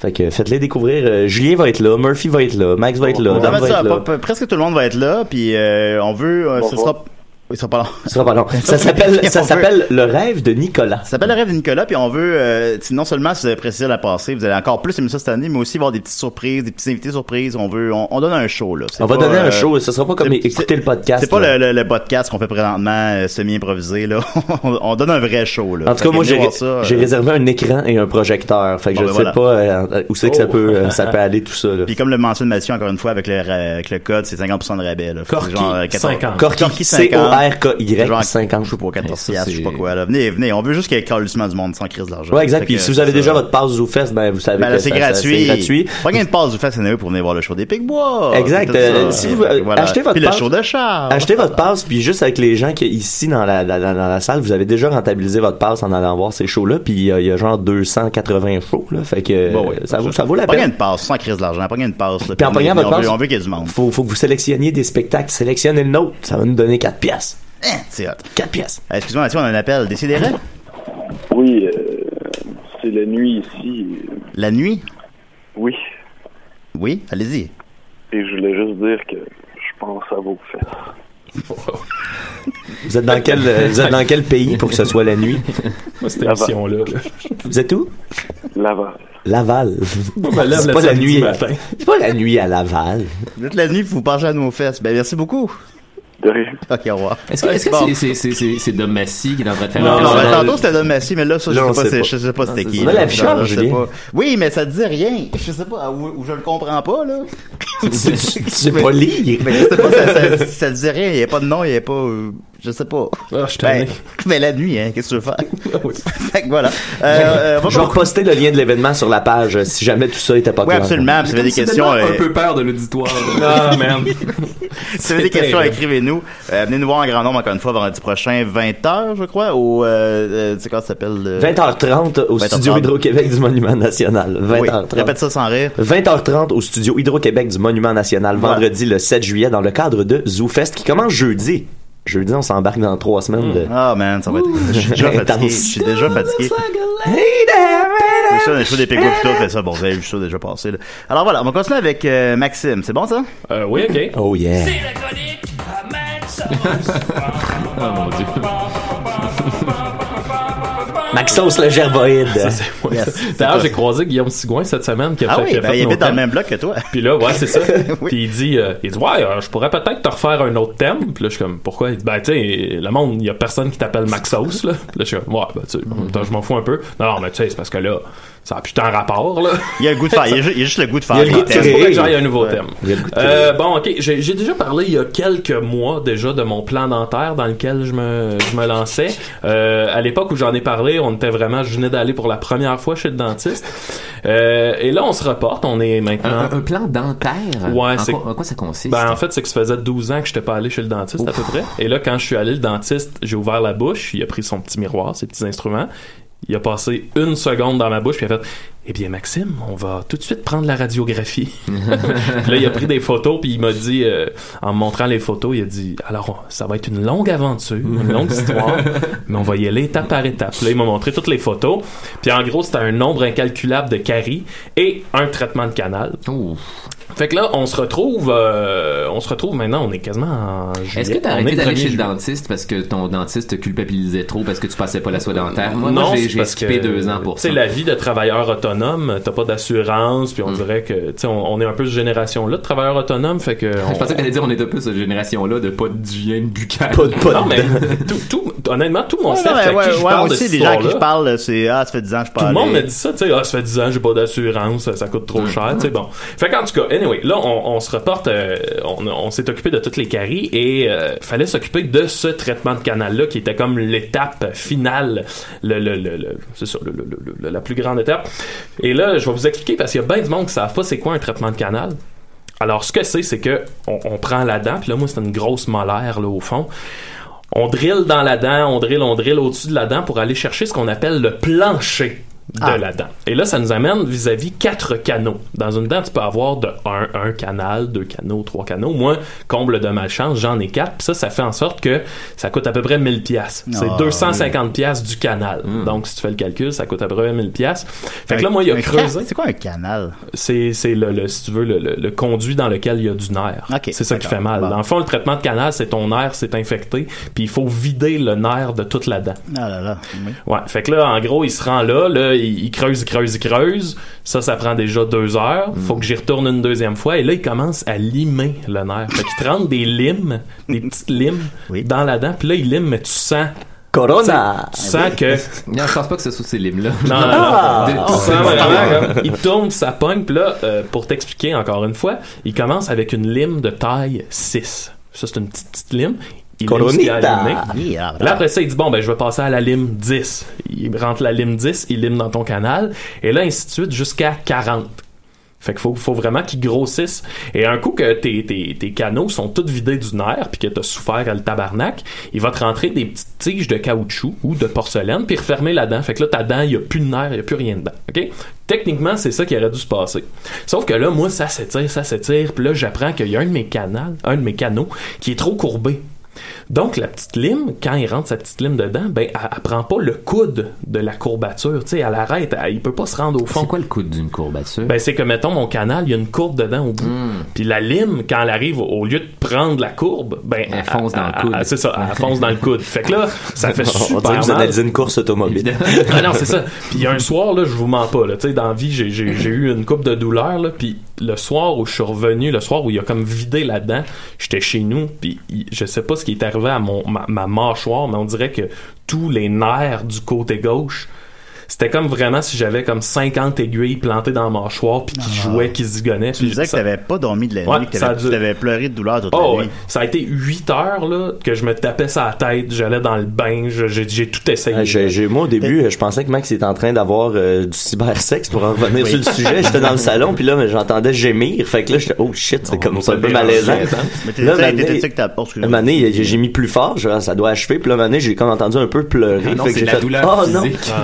H: Fait que faites-les découvrir. Euh, Julien va être là, Murphy va être là, Max va être là,
F: On va
H: être là.
F: presque tout le monde va être là, puis euh, on veut, euh, ce sera, il sera pas long.
H: Sera pas long. Ça s'appelle, ça s'appelle Le rêve de Nicolas.
F: Ça s'appelle le rêve de Nicolas, puis on veut, euh, non seulement si vous avez précisé la passée, vous allez encore plus aimer ça cette année, mais aussi avoir des petites surprises, des petits invités surprises. On veut, on, on donne un show là.
H: On va donner un
F: euh,
H: show. Ce sera pas comme écouter le podcast.
F: C'est pas le, le, le podcast qu'on fait présentement euh, semi-improvisé là. on, on donne un vrai show là.
H: En tout cas, moi, j'ai,
F: euh,
H: j'ai réservé un écran et un projecteur. Fait que
F: Bon,
H: je
F: ben
H: sais
F: voilà.
H: pas euh, où c'est que ça peut, euh, ça peut aller tout ça, là.
F: Puis comme le mentionne Mathieu encore une fois avec le, avec le code, c'est 50% de rabais là.
G: Corky
F: genre, 14
G: 50.
H: Corky,
F: Corky 50.
H: RKY
F: Genre
H: 50.
F: Je sais pas, 14
H: Ça,
F: piastres, je sais pas quoi, là. Venez, venez. On veut juste qu'il y ait calissement du monde sans crise d'argent.
H: Ouais, exact. Puis si vous avez déjà votre passe ZooFest, ben, vous savez
F: Ben c'est gratuit.
H: c'est gratuit.
F: Pas gain de passe du fait, c'est pour venir voir le show des Picbois.
H: Exact. Euh, si vous achetez votre
F: Puis
H: passe,
F: le show de Charles.
H: achetez votre passe, puis juste avec les gens qui ici dans la, dans, la- salle, vous avez déjà rentabilisé votre passe en allant voir ces shows-là, puis il y, a- genre 280 shows là, fait que
F: ouais.
H: ça vaut ça vaut la peine.
F: de passe, sans crise d'argent. Pas gain de passe.
H: Puis en
F: veut-
H: votre passe,
F: On veut qu'il y ait du monde.
H: faut, faut que vous sélectionniez des spectacles. Sélectionnez le nôtre, ça va nous donner 4 pièces.
F: Hein, C'est hot.
H: 4 pièces.
F: Euh, Excuse-moi, Mathieu, on a un appel. Décidérez?
K: Oui, euh, c'est la nuit ici.
F: La nuit?
K: Oui.
F: Oui, allez-y.
K: Et je voulais juste dire que je pense à vos fesses.
H: Vous êtes dans quel euh, vous êtes dans quel pays pour que ce soit la nuit?
G: Moi, cette
K: Laval.
G: émission-là. là.
H: Vous êtes où?
K: Laval.
H: Laval.
G: Me lève
H: C'est
G: le
H: pas la
G: samedi
H: nuit.
G: matin.
H: C'est pas la nuit à Laval.
F: Vous êtes la nuit, vous pensez à nos fesses. Ben, merci beaucoup.
K: De rien.
F: Ok, au revoir.
I: Est-ce que est-ce que
F: Bon.
I: c'est- c'est- c'est c'est- c'est Dom Massy qui est en train de faire
F: Non, non, ben,
I: personnage?
F: tantôt c'était Don Massy, mais là, ça, je
H: Là,
F: sais pas, c'est-
H: pas.
F: je sais pas c'était qui.
H: c'est-
F: là.
H: on a l'affichage,
F: Non, je sais
H: Julien.
F: pas. Oui, mais ça te dit rien. Je sais pas, ou, ou je le comprends pas, là.
H: Tu sais pas lire.
F: Mais je sais pas, ça, ça, ça te dit rien. Il y a pas de nom, il y a pas, euh, je sais pas.
G: Ah, je
F: Ben, mais la nuit, hein, qu'est-ce que tu veux faire? fait que voilà. Euh, euh,
H: Je vais
F: pas-
H: reposter le lien de l'événement sur la page euh, si jamais tout ça était pas
F: Oui,
H: clair.
F: absolument. Si vous avez des
I: J'ai
F: questions, euh,
I: un peu peur de l'auditoire.
G: Ah, man.
F: si vous avez des questions, écrivez-nous. Euh, venez nous voir en grand nombre encore une fois vendredi prochain, 20h, je crois, au, euh, euh, tu sais comment ça s'appelle? euh,
H: 20h30 au
F: 20h30.
H: studio Hydro-Québec du Monument National.
F: Oui,
H: 20h30.
F: répète ça sans rire.
H: 20h30 au studio Hydro-Québec du Monument National,
F: Voilà.
H: vendredi le 7 juillet, dans le cadre de ZooFest, qui commence jeudi. Jeudi, on s'embarque dans trois semaines de...
F: Ah, man, ça va être, je suis déjà fatigué. Je suis déjà fatigué. C'est ça, des Pigouins tout, fait ça, bon, vous avez vu ça déjà passé, là. Alors voilà, on va continuer avec euh, Maxime. C'est bon, ça?
G: Euh, oui, ok.
H: Oh yeah.
L: C'est la chronique à Max
I: Oh mon dieu.
H: Maxos le gerboïde.
G: Ouais. D'ailleurs, j'ai croisé Guillaume Sigouin cette semaine qui a
F: Ah
G: fait,
F: oui,
G: qui a
F: ben,
G: fait
F: il habite dans le même bloc que toi.
G: Puis là, ouais, c'est ça.
F: Oui.
G: Puis il dit, euh, il dit, ouais, euh, je pourrais peut-être te refaire un autre thème. Puis là, je suis comme, pourquoi? Il dit, ben, tu sais, le monde, il y a personne qui t'appelle Maxos, là. Puis là, je suis comme, ouais, ben, tu sais, en même temps, je m'en fous un peu. Non, non, mais tu sais, c'est parce que là, ça a plus tant rapport, là.
F: Il y a le goût de faire, il y a, ju- il y a juste le goût de faire.
H: Il y a le goût de
G: un nouveau
F: Ouais.
G: thème.
H: Il y a le goût de
G: Euh, bon, ok, j'ai j'ai déjà parlé il y a quelques mois déjà de mon plan dentaire dans lequel je me, je me lançais. Euh, à l'époque où j'en ai parlé, on était vraiment, je venais d'aller pour la première fois chez le dentiste. Euh, et là, on se reporte, on est maintenant...
I: Un, un plan dentaire?
G: Ouais,
I: en
G: c'est-
I: quoi, en quoi ça consiste?
G: Ben, en fait, c'est que ça faisait 12 ans que j'étais pas allé chez le dentiste, à peu près. Et là, quand je suis allé, le dentiste, j'ai ouvert la bouche, il a pris son petit miroir, ses petits instruments. Il a passé une seconde dans ma bouche, puis il a fait Eh bien, Maxime, on va tout de suite prendre la radiographie. Puis là, il a pris des photos, puis il m'a dit, euh, en me montrant les photos, il a dit Alors, ça va être une longue aventure, une longue histoire, mais on va y aller étape par étape. Puis là, il m'a montré toutes les photos. Puis en gros, c'était un nombre incalculable de caries et un traitement de canal. Fait que là, on se retrouve, euh, on se retrouve maintenant, on est quasiment en juillet.
I: Est-ce que t'as arrêté d'aller chez le dentiste parce que ton dentiste te culpabilisait trop parce que tu passais pas la soie dentaire? Moi, moi,
G: non,
I: j'ai
G: c'est
I: j'ai
G: parce
I: skippé
G: que,
I: deux ans pour
G: Tu sais,
I: ça.
G: la vie de travailleur autonome, t'as pas d'assurance, puis on
I: Mm.
G: dirait que, tu sais, on, on est un peu cette génération-là de travailleurs autonomes, fait que. on-
I: Je pensais qu'elle allait dire on est un peu cette génération-là de pas d'hygiène buccale.
H: Pas de- pas de-
G: Non, mais tout, tout, honnêtement, tout mon
F: Ouais,
G: qui je
F: ouais,
G: parle de
F: aussi,
G: cette
F: les gens à qui je parle, c'est, ah, ça fait 10 ans que je
G: Tout
F: parle.
G: le monde me dit ça, tu sais, ah, ça fait 10 ans, j'ai pas d'assurance, ça, ça coûte trop cher, tu sais, bon. Fait qu'en tout cas, anyway, là, on, se reporte, euh, on, s'est occupé de toutes les caries et euh, fallait s'occuper de ce traitement de canal-là qui était comme l'étape finale, la plus grande étape. Et là, je vais vous expliquer parce qu'il y a bien du monde qui savent pas c'est quoi un traitement de canal. Alors, ce que c'est, c'est que on, on prend la dent, puis là, moi, c'est une grosse molaire, là, au fond. On drille dans la dent, on drille, on drille au-dessus de la dent pour aller chercher ce qu'on appelle le plancher de
F: Ah.
G: la dent. Et là, ça nous amène vis-à-vis quatre canaux. Dans une dent, tu peux avoir de un, un canal, deux canaux, trois canaux. Moi, comble de malchance, j'en ai quatre. Puis ça, ça fait en sorte que ça coûte à peu près 1000 pièces. C'est
F: Ah,
G: 250 pièces du canal. Donc, si tu fais le calcul, ça coûte à peu près 1000 pièces. Fait que là, moi, il a
F: Un
G: creusé.
F: C'est quoi un canal?
G: C'est, le, le- si tu veux, le, le- le conduit dans lequel il y a du nerf.
F: Ok,
G: c'est ça qui fait mal.
F: Bon.
G: Dans le fond, le traitement de canal, c'est ton nerf, c'est infecté, puis il faut vider le nerf de toute la dent.
F: Ah là là. oui.
G: Ouais, fait que là, en gros, il se rend là, là, il, il creuse, il creuse, il creuse. Ça, ça prend déjà deux heures. Faut que j'y retourne une deuxième fois. Et là, il commence à limer le nerf. Fait qu'il te rentre des limes, des petites limes
F: Oui.
G: dans la dent. Puis là, il lime, mais tu sens,
H: Corona.
G: tu sens que
I: Non, je pense pas que ce soit ces limes-là.
G: non, non, non.
H: Ah!
G: Tu sens vraiment, comme, il tourne, ça pogne, puis là, euh, pour t'expliquer encore une fois, il commence avec une lime de taille 6. Ça, c'est une petite, petite lime. Lime ce qu'il a
H: Coronita.
G: allumé.
F: Yeah.
G: Là, après ça, il dit, bon, ben, je vais passer à la lime 10. Il rentre la lime 10, il lime dans ton canal. Et là, ainsi de suite, jusqu'à 40. Fait qu'il faut, faut vraiment qu'ils grossissent. Et un coup que tes, tes, tes canaux sont tous vidés du nerf, puis que t'as souffert à le tabarnak, il va te rentrer des petites tiges de caoutchouc ou de porcelaine, puis refermer la dent. Fait que là, ta dent, il y a plus de nerf, il y a plus rien dedans. OK? Techniquement, c'est ça qui aurait dû se passer. Sauf que là, moi, ça s'étire, ça s'étire, puis là, j'apprends qu'il y a un de mes canals, un de mes canaux, qui est trop courbé. Donc, la petite lime, quand il rentre sa petite lime dedans, ben, elle, elle prend pas le coude de la courbature. Tu sais, elle arrête, elle- il peut pas se rendre au fond.
I: C'est quoi le coude d'une courbature?
G: Ben, c'est que, mettons, mon canal, il y a une courbe dedans au bout. Puis la lime, quand elle arrive, au- lieu de prendre la courbe, ben,
I: Elle fonce dans le coude.
G: c'est ça, elle fonce dans le coude. Fait que là, ça fait
H: On
G: super
H: dirait que vous analysez une course automobile.
G: ah non, c'est ça. Puis un soir, là, je vous mens pas, là, tu sais, dans la vie, j'ai, eu une coupe de douleur, là, puis le soir où je suis revenu, le soir où il a comme vidé là-dedans, j'étais chez nous, puis je sais pas ce qui est arrivé à mon, ma mâchoire, mais on dirait que tous les nerfs du côté gauche, c'était comme vraiment si j'avais comme 50 aiguilles plantées dans la mâchoire, puis qui jouaient, qui zigonnaient.
F: Tu disais que t'avais pas dormi de la
G: Ouais,
F: nuit, que
G: ça a
F: t'avais
G: dû-
F: t'avais pleuré de douleur toute
G: Oh,
F: la
G: ouais.
F: nuit.
G: Ça a été 8 heures là, que je me tapais sa tête, j'allais dans le bain, je- j'ai, j'ai tout essayé.
H: Ah, j'ai- j'ai- moi, au début, je pensais que Max était en train d'avoir euh, du cybersexe pour en revenir
G: Oui.
H: sur le sujet. J'étais dans le salon, puis là, mais j'entendais gémir. Fait que là, j'étais, oh shit, c'est comme c'est un peu malaisant.
G: hein.
F: Mais t'es-
H: Là, mané-
F: oh,
H: j'ai j'ai mis plus fort, ça doit achever. Puis là, donné, j'ai comme entendu un peu pleurer.
I: Ah
H: Fait que j'ai fait, oh.
G: Ah,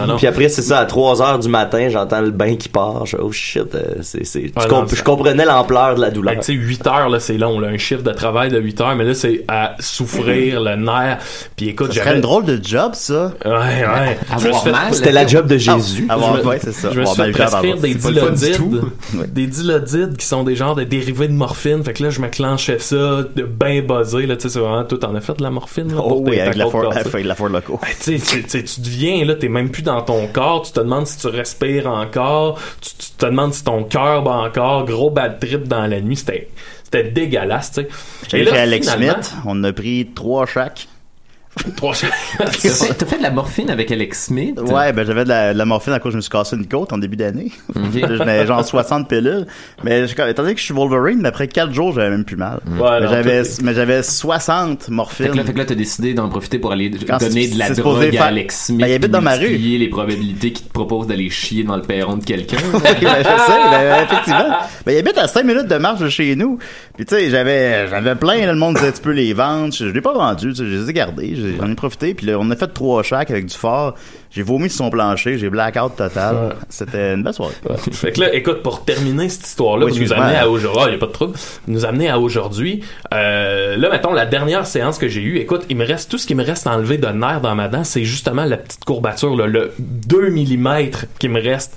G: non.
H: Puis après, c'est ça, à 3 heures du matin, j'entends le bain qui part. Je, oh shit, euh, c'est, c'est, tu comp- je comprenais l'ampleur de la douleur.
G: Ben, tu sais, 8 heures, là, c'est long, là, un chiffre de travail de 8 heures, mais là, c'est à souffrir le nerf. Puis écoute, j'avais...
F: une drôle de job, ça.
G: Ouais, ouais.
I: Avoir
G: fait-
I: mal,
H: C'était la job de Jésus.
F: Ah, avoir-
G: je me-
F: ouais, c'est ça.
G: Je me suis fait prescrire des dilodides, des dilodides qui sont des genres de dérivés de morphine. Fait que là, je me clenchais ça, de ben buzzé, là, tu sais, c'est vraiment tout. T'en as fait de la morphine, là,
F: Oh oui, avec la Ford, la Ford Loco.
G: Tu sais, tu- tu sais, tu deviens, là, t'es même plus dans ton tu te demandes si tu respires encore, tu, tu te demandes si ton cœur bat encore, gros bad trip dans la nuit, c'était, c'était dégueulasse, tu sais.
F: Chez Alex Smith, on a pris trois chaque.
G: Trois.
I: T'as fait, de la morphine avec Alex Smith?
F: Ouais, ben j'avais de la, de la morphine à cause que je me suis cassé une côte en début d'année. J'en avais genre 60 pilules. Mais je- étant donné que je suis Wolverine, mais après 4 jours, j'avais même plus mal.
G: Ouais,
F: mais j'avais
G: tout
F: mais j'avais 60
I: Fait
F: morphines.
I: que là, fait que là, t'as décidé d'en profiter pour aller
F: Quand
I: donner de la drogue
F: faire-
I: à Alex Smith.
F: Ben, il habite dans ma rue.
I: les probabilités qu'il te propose d'aller chier dans le perron de quelqu'un.
F: Ben, je sais, ben, effectivement. Ben, il habite à 5 minutes de marche de chez nous. Puis, tu sais, j'avais, j'avais plein, là, le monde disait, tu peux les vendre. Je, je l'ai pas vendu, je les ai gardés. J'en ai profité. Puis là, on a fait trois chaque avec du fort. J'ai vomi sur son plancher. J'ai blackout total.
G: Ouais.
F: C'était une belle soirée.
G: Fait que là, écoute, pour terminer cette histoire-là,
F: Oui,
G: nous amenez à aujourd'hui. Il y a pas de trouble. Nous amenez à aujourd'hui. Euh, là, mettons, la dernière séance que j'ai eue, écoute, il me reste, tout ce qui me reste à enlever de nerfs dans ma dent, c'est justement la petite courbature, là, le 2 mm qui me reste.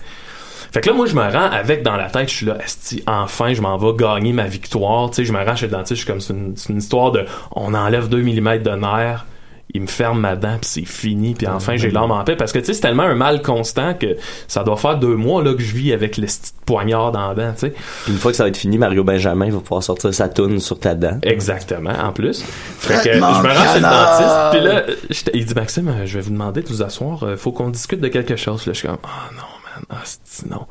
G: Fait que là, moi, je me rends avec dans la tête, je suis là, esti, enfin, je m'en vais gagner ma victoire. Tu sais, je me rends chez le dentiste, je suis comme, c'est une, c'est une histoire de, on enlève 2 mm de nerfs, il me ferme ma dent, puis c'est fini, puis enfin, j'ai l'âme en paix. Parce que, tu sais, c'est tellement un mal constant que ça doit faire deux mois, là, que je vis avec le petit poignard dans la dent, tu sais.
H: Puis une fois que ça va être fini, Mario Benjamin va pouvoir sortir sa toune sur ta dent.
G: Exactement, en plus. Fait que je me rends chez le dentiste, puis là, il dit Maxime, euh, je vais vous demander de vous asseoir, euh, faut qu'on discute de quelque chose. Là, je suis comme ah non man, ah c'est non.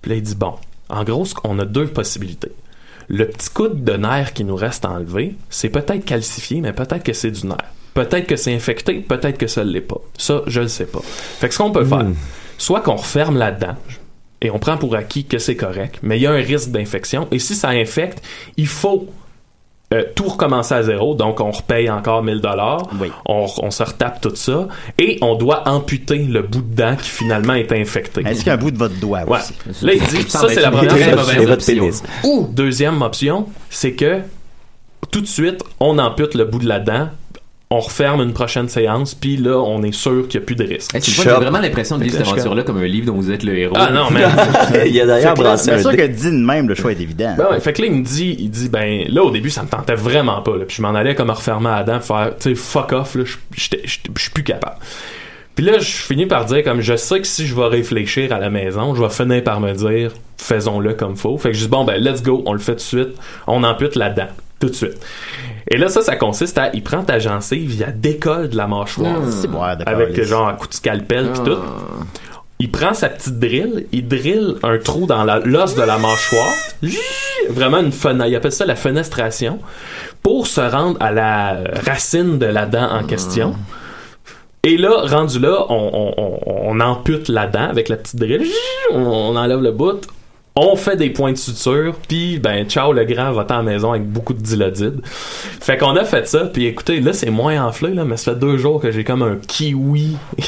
G: Puis là, il dit bon, en gros, qu'on a deux possibilités. Le petit coude de nerf qui nous reste à enlever, c'est peut-être calcifié, mais peut-être que c'est du nerf. Peut-être que c'est infecté, peut-être que ça l'est pas. Ça, je le sais pas. Fait que ce qu'on peut faire, soit qu'on referme la dent, et on prend pour acquis que c'est correct, mais il y a un risque d'infection. Et si ça infecte, il faut euh, tout recommencer à zéro, donc on repaye encore 1000 dollars. On, on se retape tout ça et on doit amputer le bout de dent qui finalement est infecté.
F: Ainsi qu'un bout de votre doigt
G: Ouais.
F: aussi?
G: Là, il dit, ça c'est la première option. Ou deuxième option, c'est que tout de suite, on ampute le bout de la dent, on referme une prochaine séance, puis là, on est sûr qu'il n'y a plus de risque.
I: Hey, tu vois, j'ai vraiment l'impression de vivre cette aventure-là comme un livre dont vous êtes le héros.
G: Ah non, mais.
H: Il y a d'ailleurs brassé
F: C'est sûr que dit de même, le choix est évident.
G: Ben ouais, fait que là, il me dit, il dit, ben, là, au début, ça me tentait vraiment pas, là. Puis je m'en allais comme à refermer à la dent, faire, tu sais, fuck off, là, je suis plus capable. Puis là, je finis par dire, comme, je sais que si je vais réfléchir à la maison, je vais finir par me dire, faisons-le comme faut. Fait que je dis, bon, ben, let's go, on le fait tout de suite, on ampute la dent, tout de suite. Et là, ça, ça consiste à, il prend ta gencive, il la décolle de la mâchoire.
F: Mmh. Bon,
G: avec, genre, un coup de scalpel, pis tout. Il prend sa petite drill, il drille un trou dans l'os de la mâchoire, vraiment une fenêtre, il appelle ça la fenestration, pour se rendre à la racine de la dent en question. Et là, rendu là, on, on, on, on ampute la dent avec la petite drill, on, on enlève le bout, on fait des points de suture, puis ben ciao le grand va à la maison avec beaucoup de dilodide. Fait qu'on a fait ça, puis écoutez, là c'est moins enflé là, mais ça fait deux jours que j'ai comme un kiwi.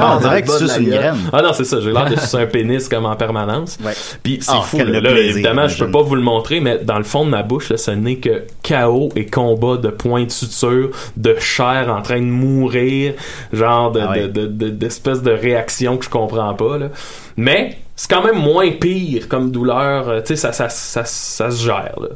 F: on dirait que tu suces une graine.
G: Ah non, c'est ça, j'ai l'air de sucer un pénis comme en permanence. Puis c'est
F: Ah,
G: fou, là,
F: le
G: Là,
F: plaisir,
G: évidemment, je peux pas vous le montrer, mais dans le fond de ma bouche, là, ce n'est que chaos et combat de points de suture, de chair en train de mourir, genre de,
F: Ah ouais.
G: de, de- de- d'espèces de réactions que je comprends pas, là. Mais, c'est quand même moins pire comme douleur, euh, tu sais, ça, ça, ça, ça se gère, là.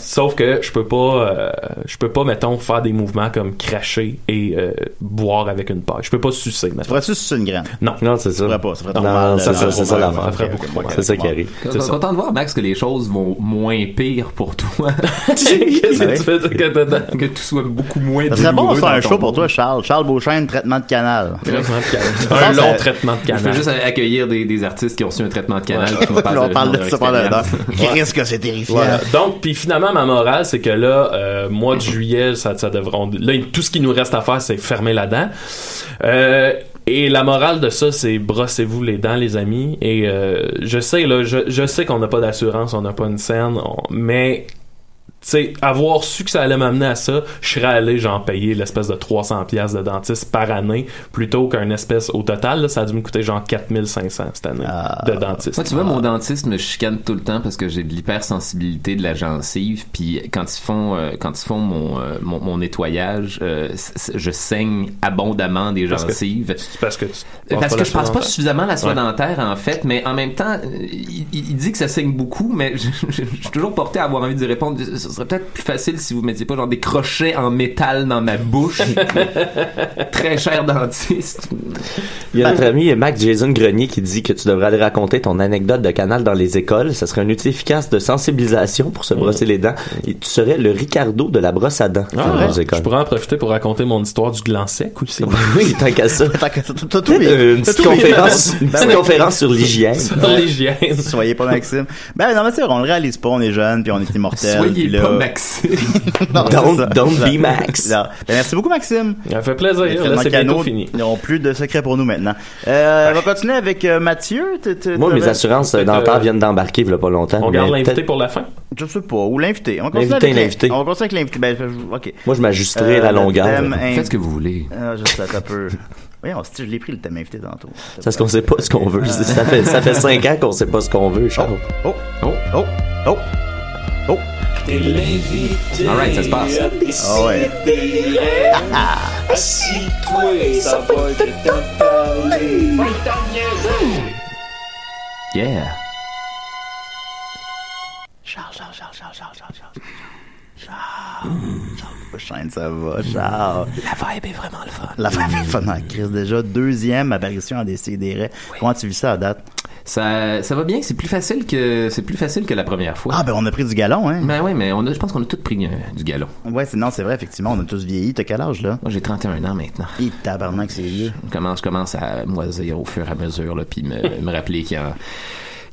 G: Sauf que je peux pas, euh, je peux pas, mettons, faire des mouvements comme cracher et euh, boire avec une paille. Je peux pas sucer, mettons.
F: Pourrais-tu sucer une graine?
G: Non.
H: Non, c'est ça.
F: Ça ferait pas, ça ferait
H: Non, c'est
F: euh,
H: ça, c'est ça
F: ouais,
H: l'affaire.
F: ouais,
G: ferait beaucoup.
H: C'est ça qui arrive.
I: Con- Content de voir, Max, que les choses vont moins pire pour toi.
G: Qu'est-ce que tu fais que t'as-
I: que tout soit beaucoup moins
F: Ça serait bon de faire un show pour toi, Charles. Charles Beauchesne, traitement de canal.
G: Traitement de canal.
F: Je
G: Un long traitement de
I: Je
G: canal.
I: peux juste accueillir des, artistes qui ont reçu un traitement de canal.
F: On parle de
I: leur
F: ça pendant une heure. Qu'est-ce que c'est terrifiant?
G: Donc, puis finalement, ma morale, c'est que là, euh, mois de juillet, ça, on- là, tout ce qui nous reste à faire, c'est fermer la dent. Euh, et la morale de ça, c'est brossez-vous les dents, les amis. Et euh, je sais, là, je, sais qu'on n'a pas d'assurance, on n'a pas une scène, mais sais, avoir su que ça allait m'amener à ça, je serais allé, genre, payer l'espèce de 300 pièces de dentiste par année, plutôt qu'un espèce, au total, là, ça a dû me coûter genre 4500 cette année de dentiste.
I: Moi, tu vois, mon dentiste me chicane tout le temps parce que j'ai de l'hypersensibilité de la gencive. Puis quand ils font, euh, quand ils font mon, euh, mon, mon nettoyage, euh, je saigne abondamment des
G: Parce que-
I: gencives.
G: Parce que tu
I: Parce que je passe pas suffisamment la soie
G: Ouais.
I: dentaire en fait, mais en même temps, euh, il, il- il dit que ça saigne beaucoup, mais je, je- je suis toujours porté à avoir envie de répondre. Ce serait peut-être plus facile si vous mettiez pas genre des crochets en métal dans ma bouche. Très cher dentiste.
H: Il y a notre ami Mac Jason Grenier qui dit que tu devrais aller raconter ton anecdote de canal dans les écoles. Ça serait un outil efficace de sensibilisation pour se brosser les dents. Et tu serais le Ricardo de la brosse à dents
G: Ah,
H: dans les
G: je
H: écoles.
G: pourrais en profiter pour raconter mon histoire du gland sec aussi.
H: oui, tant qu'à ça. Peut-être une petite conférence, une petite conférence sur l'hygiène.
G: Sur l'hygiène.
F: Soyez pas Maxime. Ben non, mais c'est vrai, on le réalise pas, on est jeune, puis on est immortel.
I: Soyez. Pas Maxime.
F: Non,
H: Don't-
F: ça.
H: don't
F: Ça-
H: be Max.
F: Non. Ben, merci beaucoup, Maxime.
G: Ça fait plaisir.
F: Les
G: Là, c'est bientôt fini.
F: n'auront plus de secrets pour nous maintenant. Euh, On va continuer avec euh, Mathieu. T- t-
H: Moi, mes assurances dentaires
G: euh,
H: viennent d'embarquer il y a pas longtemps.
G: On garde l'invité
H: peut-être-
G: pour la fin?
F: Je sais pas. Ou l'invité. On
H: L'invité,
F: avec l'in-
H: l'invité.
F: On va continuer avec l'invité. Ben, ok.
H: Moi, je m'ajusterai
F: Euh,
H: la longueur.
I: Faites ce que vous voulez.
F: Ah, ça peut. Voyons, si je l'ai pris le thème invité tantôt.
H: C'est ce qu'on sait pas ce qu'on veut. Ça fait, ça fait cinq ans qu'on sait pas ce qu'on veut, Charles.
F: Oh, oh, oh, oh, oh.
L: T'es l'invité.
I: Alright, ça se passe.
F: Ah ouais.
L: Assis-toi, ça va te t'en parler.
I: Yeah.
F: Charles, Charles, Charles, Charles, Charles, Charles, Charles. Ça va, Charles.
I: La vibe est vraiment le fun.
F: La famille fun en crise déjà. Deuxième apparition en décideret. Comment tu vis ça à date?
I: Ça, ça va bien, c'est plus facile que c'est plus facile que la première fois.
F: Ah, ben on a pris du galon, hein?
I: Ben oui, mais on a, je pense qu'on a tous pris euh, du galon.
F: Ouais, c'est, non, c'est vrai, effectivement, on a tous vieilli. T'as quel âge, là?
I: Moi, j'ai 31 ans maintenant.
F: Et tabarnak, c'est vieux.
I: Je commence, je commence à moisir au fur et à mesure, là, puis me, me rappeler qu'il y a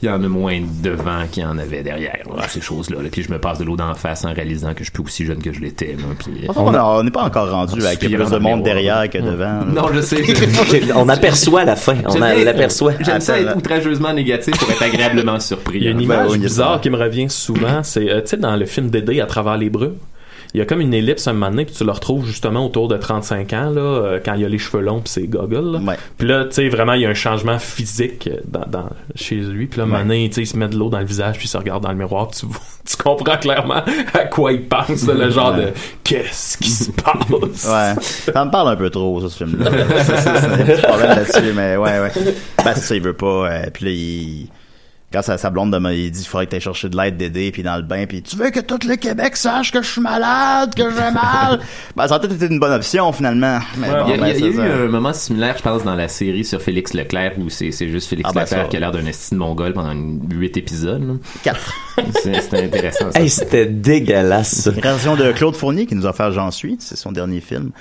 I: il y en a moins devant qu'il y en avait derrière, là, ces choses-là. là. Puis je me passe de l'eau d'en face en réalisant que je suis plus aussi jeune que je l'étais. puis-
F: On a- on n'est pas encore rendu avec
I: Puis,
F: plus de monde
I: miroir.
F: derrière que devant. là.
I: Non, je sais.
H: on aperçoit la fin. On l'aperçoit.
I: J'aime ça être outrageusement négatif pour être agréablement surpris.
G: Il y a une
I: hein.
G: image bizarre qui me revient souvent. C'est, euh, tu sais, dans le film Dédé à travers les brumes? Il y a comme une ellipse à un moment donné, puis tu le retrouves justement autour de 35 ans, là, euh, quand il y a les cheveux longs puis ses goggles. Là.
F: Ouais.
G: Puis là, tu sais, vraiment, il y a un changement physique euh, dans, dans- chez lui. Puis là, un moment donné, tu sais, il se met de l'eau dans le visage, puis il se regarde dans le miroir, puis tu, tu comprends clairement à quoi il pense, là, le genre de « Qu'est-ce qui se passe? »
F: Ouais. Ça me parle un peu trop, ça, ce film-là. C'est- un problème là-dessus, mais ouais, ouais. Ben, c'est ça, il veut pas. euh, puis là, il. Quand sa, sa blonde demande, il dit il faudrait que t'ailles chercher de l'aide d'aider puis dans le bain puis tu veux que tout le Québec sache que je suis malade que j'ai mal? Ben ça a peut-être été une bonne option finalement mais bon,
I: il y a,
F: ben,
I: y a- eu
F: ça.
I: un moment similaire, je pense, dans la série sur Félix Leclerc où c'est c'est juste Félix
F: Ah, ben,
I: Leclerc
F: ça.
I: qui a l'air d'un esti de mongol pendant une- huit épisodes. là.
F: Quatre.
I: C'est c'est intéressant. ça.
H: Hey, c'était dégueulasse.
F: Création de Claude Fournier qui nous a offert J'en suis, c'est son dernier film.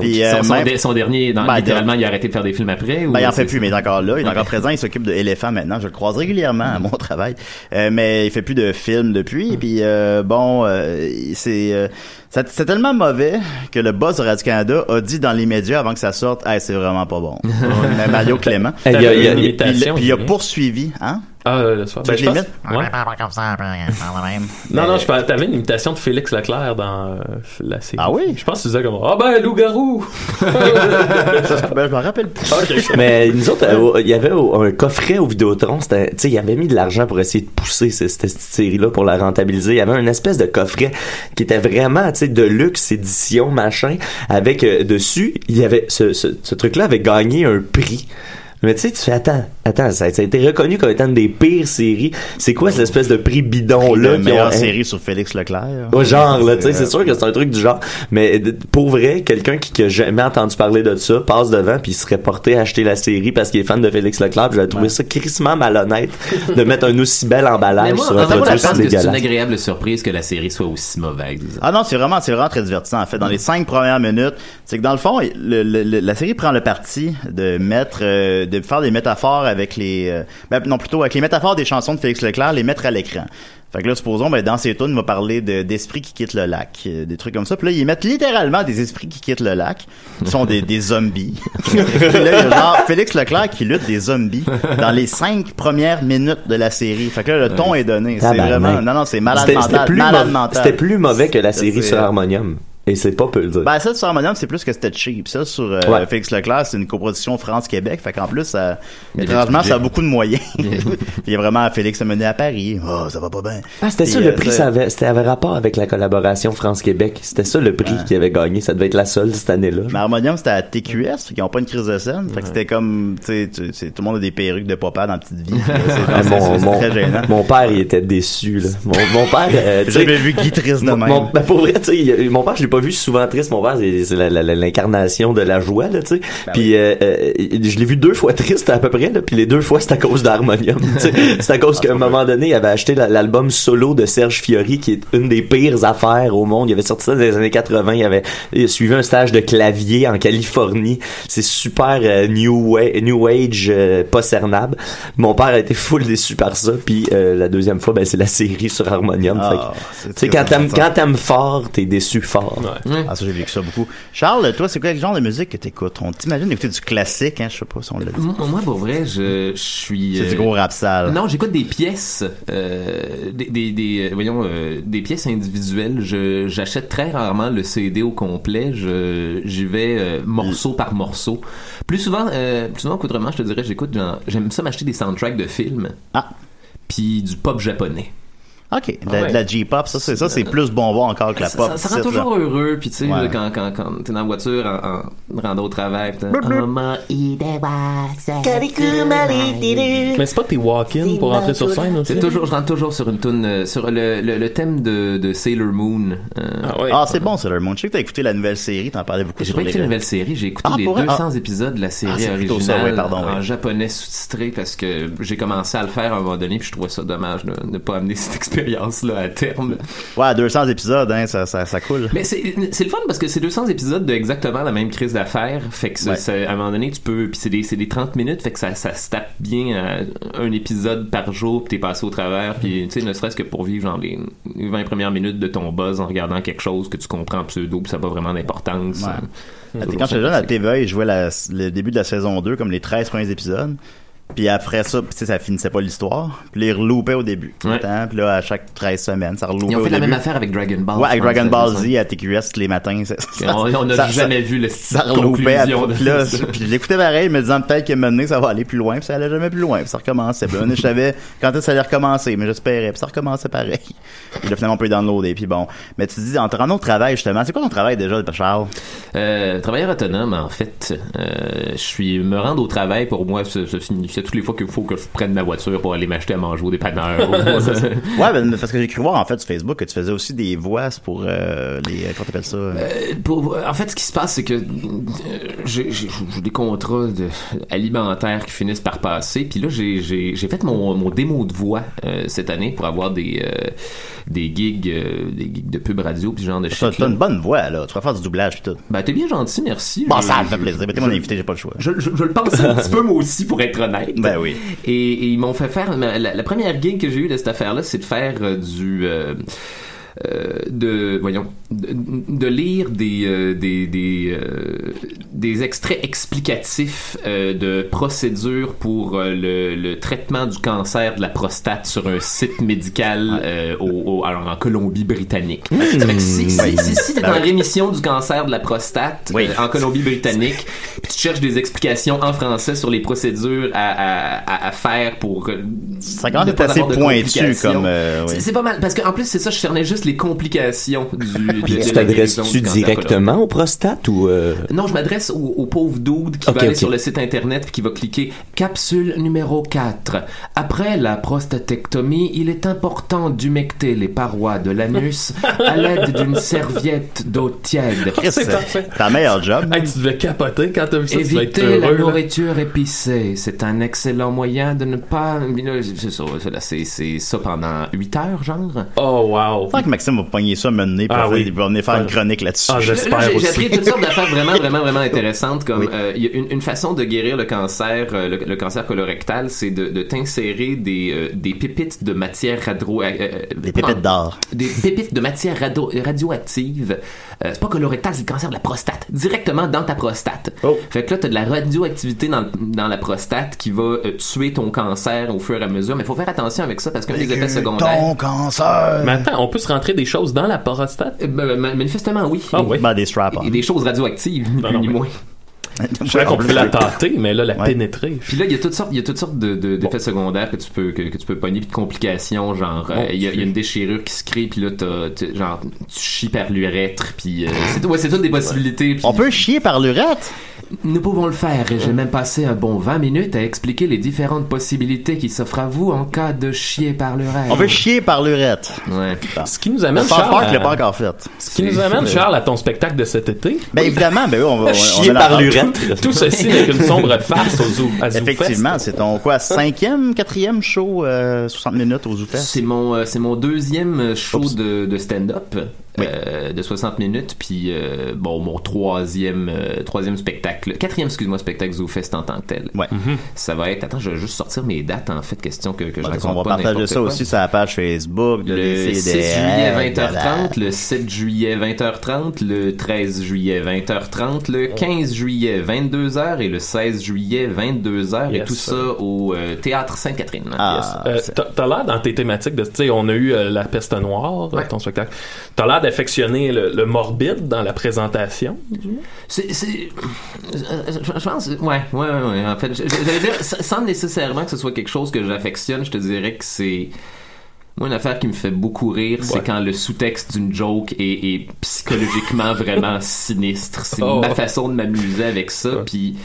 F: Puis,
I: son,
F: euh,
I: son
F: même-
I: de- son dernier, dans-
F: Ben,
I: littéralement, il a arrêté de faire des films après? ou
F: Ben, il en
I: c'est-
F: fait plus, mais il est encore là. Il est encore présent. Il s'occupe de Éléphant maintenant. Je le croise régulièrement à mon travail. Euh, mais il fait plus de films depuis. Et puis, euh, bon, euh, c'est euh, ça- c'est tellement mauvais que le boss de Radio-Canada a dit dans les médias avant que ça sorte, hey, c'est vraiment pas bon. Mario Clément.
H: Il a- il a-
F: il- il poursuivi, hein?
G: Ah, euh, le soir. Ben, je pense-
F: l'imite?
G: Ouais.
F: comme ça, même.
G: Non, non, je parlais, t'avais une imitation de Félix Leclerc dans euh, la série.
F: Ah oui?
G: Je pense que tu disais comme, ah ben, loup-garou!
F: Ben, je me rappelle plus.
H: Mais nous autres, euh, il y avait un coffret au Vidéotron. c'était- Tu sais, il avait mis de l'argent pour essayer de pousser ce- cette, cette série-là pour la rentabiliser. Il y avait une espèce de coffret qui était vraiment, tu sais, de luxe, édition, machin, avec euh, dessus, il y avait ce, ce, ce truc-là avait gagné un prix. Mais tu sais, tu fais attends, attends, ça, ça a été reconnu comme étant une des pires séries. C'est quoi cette espèce de prix bidon là
F: La meilleure série sur Félix Leclerc.
H: Au genre, là, tu sais, c'est sûr que c'est un truc du genre. Mais pour vrai, quelqu'un qui, qui a jamais entendu parler de ça passe devant puis il serait porté à acheter la série parce qu'il est fan de Félix Leclerc. puis J'aurais trouvé ça crissement malhonnête de mettre un aussi bel emballage
I: moi,
H: sur un produit
I: pense que c'est une agréable surprise que la série soit aussi mauvaise.
F: Ah non, c'est vraiment, c'est vraiment très divertissant. En fait, dans les cinq premières minutes, c'est que dans le fond, le- le- le- la série prend le parti de mettre, euh, de faire des métaphores avec les, euh, ben, non plutôt avec les métaphores des chansons de Félix Leclerc, les mettre à l'écran. Fait que là, supposons, ben, dans ces tunes, il va parler de- d'esprits qui quittent le lac, euh, des trucs comme ça. Puis là, ils mettent littéralement des esprits qui quittent le lac, qui sont des, des zombies. Puis là, il y a genre Félix Leclerc qui lutte des zombies dans les cinq premières minutes de la série. Fait que là, le ton est donné. C'est vraiment, non, non, c'est malade
H: C'était- plus
F: malade
H: mau-
F: mental.
H: C'était plus mauvais que la série
F: C'est-
H: sur Harmonium. Et c'est pas peu le dire.
F: Ben, ça, sur Harmonium, c'est plus que c'était cheap. Ça, sur euh,
H: Ouais.
F: Félix Leclerc, c'est une coproduction France-Québec. Fait qu'en plus, ça, étrangement, ça a beaucoup de moyens. Puis il y a vraiment Félix a mené à Paris. Oh, ça va pas bien.
H: Ah, c'était ça,
F: euh,
H: le prix, ça avait, c'était avait rapport avec la collaboration France-Québec. C'était ça le prix qui avait gagné. Ça devait être la seule cette année-là.
F: Mais Harmonium, c'était à TQS, fait qu'ils ont pas une crise de scène. Fait que c'était comme, tu sais, tout le monde a des perruques de papa dans la petite vie. C'est c'est-
H: mon,
F: très gênant.
H: mon père, il était déçu, là. Mon, mon père, euh,
F: jamais vu Guy triste de
H: Mon-
F: même.
H: mon- ben, pour vrai, tu sais, il- mon père, je l'ai pas vu souvent triste. Mon père, c'est l'incarnation de la joie, là, tu sais.
F: Ben
H: puis euh, euh, je l'ai vu deux fois triste à peu près, là. Puis les deux fois, c'est à cause d'Harmonium. c'est à cause qu'à un moment donné, il avait acheté la- l'album solo de Serge Fiori, qui est une des pires affaires au monde. Il avait sorti ça dans les années 80. Il avait il suivi un stage de clavier en Californie. C'est super euh, new, new age, euh, pas cernable. Mon père a été full déçu par ça. Puis euh, la deuxième fois, ben, c'est la série sur Harmonium.
F: Ah,
H: tu sais,
F: ça.
H: quand t'aimes fort, t'es déçu fort.
F: Ah, ça, j'ai vécu ça beaucoup. Charles, toi, c'est quoi le genre de musique que t'écoutes? On t'imagine écouter du classique, hein? Je sais pas si on l'a dit.
I: Moi, pour vrai, je, je suis.
F: C'est
I: euh,
F: du gros rap sale.
I: Non, j'écoute des pièces, euh, des, des, des, euh, voyons, euh, des pièces individuelles. Je, j'achète très rarement le CD au complet. Je, j'y vais euh, morceau par morceau. Plus souvent, euh, plus souvent qu'autrement, je te dirais, j'écoute, genre, j'aime ça m'acheter des soundtracks de films.
F: Ah.
I: Puis du pop japonais.
F: OK. De la,
I: Ouais.
F: la J-pop, ça, c'est ça, c'est plus bonbon encore que la pop.
I: ça, ça rend
F: là.
I: toujours heureux, puis tu sais,
F: Ouais.
I: quand, quand, quand t'es dans la voiture en, en rendant au travail, pis
G: Mais c'est pas tes walk-in pour rentrer sur scène aussi?
I: C'est toujours, je rentre toujours sur une tune euh, sur le, le, le thème de, de Sailor Moon. euh,
F: Ah, c'est bon, Sailor Moon. Je sais que t'as écouté la nouvelle série, t'en parlais beaucoup
I: J'ai pas écouté la nouvelle série, j'ai écouté
F: Ah,
I: les
F: pour vrai?
I: 200
F: Ah.
I: épisodes de la
F: Ah,
I: série
F: ça,
I: originale
F: pardon,
I: en japonais sous-titré parce que j'ai commencé à le faire à un moment donné puis je trouvais ça dommage de ne pas amener cette expérience-là à terme.
F: Ouais, 200 épisodes, hein, ça, ça, ça coule.
I: Mais c'est le fun parce que c'est 200 épisodes de exactement la même crise d'affaires. Fait que
F: Ouais.
I: à un moment donné, tu peux. Puis c'est des, des 30 minutes, fait que ça, ça se tape bien à un épisode par jour, puis t'es passé au travers. Puis tu sais, ne serait-ce que pour vivre genre les 20 premières minutes de ton buzz en regardant quelque chose que tu comprends en pseudo, puis ça n'a pas vraiment d'importance.
F: Ouais. Ah, Quand j'étais jeune à. TVA, ils jouaient la- le début de la saison 2, comme les 13 premiers épisodes. Puis après ça, sais, ça finissait pas l'histoire. Puis là, ils reloupaient au début. le temps. Puis là, à chaque 13 semaines, ça reloupait
I: Ils ont
F: au
I: fait la
F: début.
I: même affaire avec Dragon Ball.
F: Ouais, avec Dragon Ball Z à TQS tous les matins. ça-
I: On- n'a jamais
F: ça-
I: vu le
F: Ça
I: de
F: Puis là, puis je l'écoutais pareil, me disant peut-être que maintenant ça va aller plus loin. Puis ça allait jamais plus loin. Puis ça recommençait. Puis là, je savais quand est-ce que ça allait recommencer, mais j'espérais. Puis ça recommençait pareil. Puis là, finalement, on peut downloader. Puis bon. Mais tu dis, en te rendant au travail, justement, c'est quoi ton travail déjà, Charles?
I: Euh, travailleur autonome, en fait, euh, je suis me rendre au travail pour moi, ça, ça signifiait toutes les fois qu'il faut que je prenne ma voiture pour aller m'acheter à manger au dépanneur.
F: C'est ouais, ben, parce que j'ai cru voir en fait sur Facebook que tu faisais aussi des voix pour euh, les. Comment t'appelles ça?
I: Euh, pour- en fait, ce qui se passe, c'est que euh, j'ai des contrats de- alimentaires qui finissent par passer. Puis là, j'ai- fait mon, mon démo de voix euh, cette année pour avoir des euh, des gigs, euh, des gigs de pub radio, puis ce genre de shit.
F: t'as une bonne voix là. Tu vas faire du doublage puis tout.
I: Ben, t'es bien gentil, merci.
F: Bon,
I: Je-
F: ça me fait plaisir. Mais t'es mon invité, j'ai pas le choix.
I: Je, je- je le pensais un petit peu moi aussi pour être honnête.
F: Ben oui.
I: Et, et ils m'ont fait faire la, la- la première gig que j'ai eue de cette affaire-là, c'est de faire euh, du euh, de voyons de, de lire des euh, des des, euh, des extraits explicatifs euh, de procédures pour euh, le, le traitement du cancer de la prostate sur un site médical euh, au, au- alors en Colombie-Britannique. Que si, si,
F: Oui.
I: si, si t'es en rémission du cancer de la prostate
F: Oui.
I: euh, en Colombie-Britannique, puis tu cherches des explications en français sur les procédures à, à, à, faire pour euh,
F: Ça être
I: pas
F: assez pointu comme. euh, oui.
I: C'est pas mal, parce qu'en plus, c'est ça, je cernais juste les complications du.
H: Puis tu t'adresses-tu directement au prostate ou... euh,
I: non, je m'adresse au, au pauvre dude qui
H: Ok,
I: va aller sur le site internet puis qui va cliquer capsule numéro 4. Après la prostatectomie, il est important d'humecter les parois de l'anus à l'aide d'une serviette d'eau tiède.
G: C'est
F: ta meilleure job.
G: Hey, tu devais capoter quand t'as vu ça. tu
I: Éviter la
G: heureux, là.
I: nourriture épicée, c'est un excellent moyen de ne pas... C'est ça, c'est- pendant 8 heures, genre.
G: Oh, wow.
F: Que Maxime va pogner ça, mener, puis
G: Ah
F: il
G: oui.
F: va venir faire une chronique là-dessus.
G: Ah, j'espère
I: Là, j'ai- appris toutes sortes d'affaires vraiment, vraiment, vraiment intéressantes. Comme euh, il y a une, une façon de guérir le cancer, euh, le, le cancer colorectal, c'est de, de t'insérer des, euh, des pépites de matière radio, euh, euh,
F: Des pépites d'or.
I: des pépites de matière radio- radioactive. Euh, c'est pas colorectal, c'est le cancer de la prostate. Directement dans ta prostate.
G: Oh.
I: Fait que là, t'as de la radioactivité dans, dans la prostate qui va euh, tuer ton cancer au fur et à mesure. Mais faut faire attention avec ça parce qu'un des effets secondaires.
F: Ton cancer.
G: Mais attends, on peut se rentrer des choses dans la prostate?
I: Euh, ben, ben, manifestement, oui.
G: Ah oui.
F: Ben, des strap
I: Et des choses radioactives, ni
G: Non,
I: plus
G: non,
I: ni
G: mais-
I: moins.
G: Je savais qu'on pouvait la tâter, mais là, la
F: Ouais.
G: pénétrer.
I: Puis là, il y a toutes sortes, il y a toutes sortes de, de- d'effets secondaires que tu peux que, que tu peux pogner, puis de complications, genre euh, il y, a- il y a une déchirure qui se crée, puis là t'as, t'as- genre tu chies par l'urètre, puis euh, c'est ouais, c'est toutes des possibilités. puis-
F: On peut chier par l'urètre?
I: Nous pouvons le faire, et j'ai même passé un bon 20 minutes à expliquer les différentes possibilités qui s'offrent à vous en cas de chier par l'urètre.
F: On peut chier par l'urètre.
I: Ouais.
G: Ce qui nous amène, Charles, à-
F: pas encore fait.
G: ce qui nous amène, Charles, à ton spectacle de cet été.
F: Ben évidemment, ben oui, on va. on-
H: Chier
F: on
H: par
F: la-
G: Tout ceci n'est qu'une sombre face au zoo.
F: Effectivement, c'est ton quoi, cinquième, quatrième show, euh, 60 minutes au Zoufest?
I: C'est mon, euh, c'est mon deuxième show de, de stand-up euh, de 60 minutes, puis euh, bon, mon troisième, euh, troisième spectacle, quatrième, excuse-moi, spectacle ZooFest en tant que tel.
F: Ouais.
I: Ça va être, attends, je vais juste sortir mes dates, en fait, question que, que je
F: Ben,
I: raconte
F: on va
I: pas
F: partager ça
I: quoi.
F: aussi sur la page Facebook de
I: Le 6
F: DCDR,
I: juillet
F: blablabla.
I: 20h30, le 7 juillet 20h30, le 13 juillet 20h30, le 15 juillet 22h et le 16 juillet 22h et tout ça au euh, théâtre Sainte-Catherine.
F: Ah,
G: Euh, t'as l'air dans tes thématiques de, tu sais, on a eu euh, la peste noire,
I: Ouais.
G: ton spectacle. T'as l'air d'affectionner le, le morbide dans la présentation.
I: C'est, euh, je pense, ouais, ouais, ouais, ouais. En fait, j'allais dire, sans nécessairement que ce soit quelque chose que j'affectionne, je te dirais que c'est, moi, une affaire qui me fait beaucoup rire, c'est quand le sous-texte d'une joke est, est psychologiquement vraiment sinistre. C'est
G: Oh.
I: ma façon de m'amuser avec ça, puis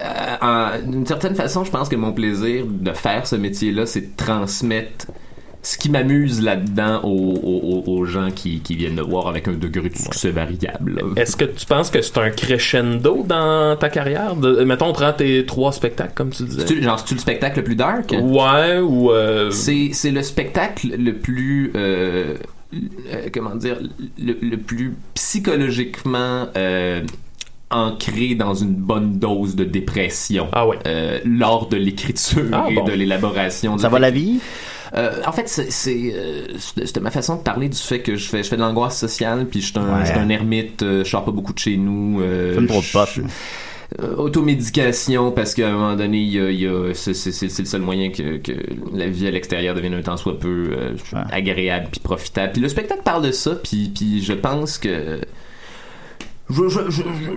I: euh, d'une certaine façon, je pense que mon plaisir de faire ce métier-là, c'est de transmettre ce qui m'amuse là-dedans aux, aux- aux- aux gens qui, qui viennent de voir avec un degré de succès variable.
G: Est-ce que tu penses que c'est un crescendo dans ta carrière? De, mettons, on prend tes trois spectacles, comme tu disais.
I: Genre, c'est-tu le spectacle le plus dark?
G: Ouais, ou... euh,
I: C'est, c'est le spectacle le plus, euh, euh, comment dire, le, le plus psychologiquement euh, ancré dans une bonne dose de dépression
G: Ah ouais.
I: euh, lors de l'écriture
G: Ah
I: et
G: bon.
I: de l'élaboration.
F: Ça va la vie?
I: Euh, en fait, c'est, euh, c'était c'était ma façon de parler du fait que je fais, je fais de l'angoisse sociale, puis je suis un,
F: Ouais.
I: je suis un ermite, euh, je sors pas beaucoup de chez nous. Euh,
F: trop de
I: euh, automédication parce qu'à un moment donné il y a, il y a- c'est, le seul moyen que, que la vie à l'extérieur devienne un temps soit peu euh, agréable puis profitable puis le spectacle parle de ça puis, puis je pense que Je, je,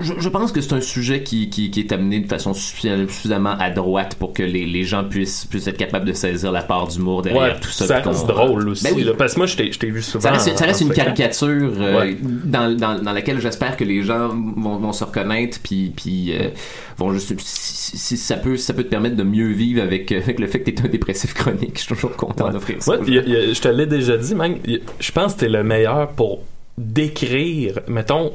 I: je, je, pense que c'est un sujet qui, qui, qui est amené de façon suffi- suffisamment à droite pour que les, les gens puissent, puissent être capables de saisir la part d'humour derrière
G: Ouais,
I: tout ça.
G: ça reste drôle aussi.
I: Ben oui.
G: là, parce que moi, je t'ai vu souvent.
I: Ça reste, ça reste
G: en
I: une caricature euh,
G: Ouais.
I: dans, dans, dans laquelle j'espère que les gens vont, vont se reconnaître puis, puis euh, vont juste si, si ça peut ça peut te permettre de mieux vivre avec, euh, avec le fait que t'es un dépressif chronique je suis toujours content d'offrir ça
G: y a- il y a- je te l'ai déjà dit, man. Je pense que t'es le meilleur pour décrire, mettons,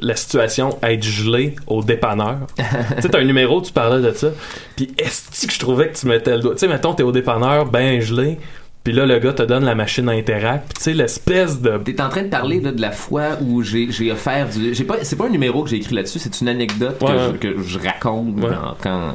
G: la situation être gelée au dépanneur. tu sais, t'as un numéro, tu parlais de ça. Puis est-ce que je trouvais que tu mettais le doigt? Tu sais, mettons, t'es au dépanneur, ben gelé. Puis là, le gars te donne la machine Interact. Puis tu sais, l'espèce de.
I: T'es en train de parler là, de la fois où j'ai j'ai offert du. J'ai pas, c'est pas un numéro que j'ai écrit là-dessus, c'est une anecdote
G: Ouais,
I: que,
G: ouais.
I: Je, que je raconte quand,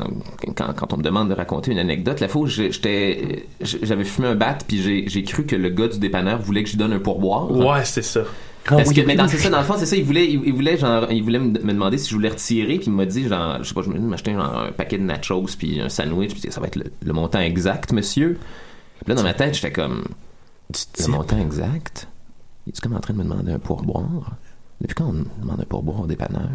I: quand, quand on me demande de raconter une anecdote. La fois où j'étais, j'avais fumé un bat, puis j'ai j'ai cru que le gars du dépanneur voulait que je lui donne un pourboire.
G: Ouais, c'est ça.
I: Parce que, mais dans, c'est ça, dans le fond, c'est ça, il voulait, il, il voulait, genre, il voulait me, me demander si je voulais retirer, puis il m'a dit, genre, je sais pas, je me m'acheter genre un paquet de nachos, puis un sandwich, puis ça va être le, le montant exact, monsieur. Puis là, dans ma tête, j'étais comme, le montant exact? Il est comme en train de me demander un pourboire? Depuis quand on me demande un pourboire au dépanneur?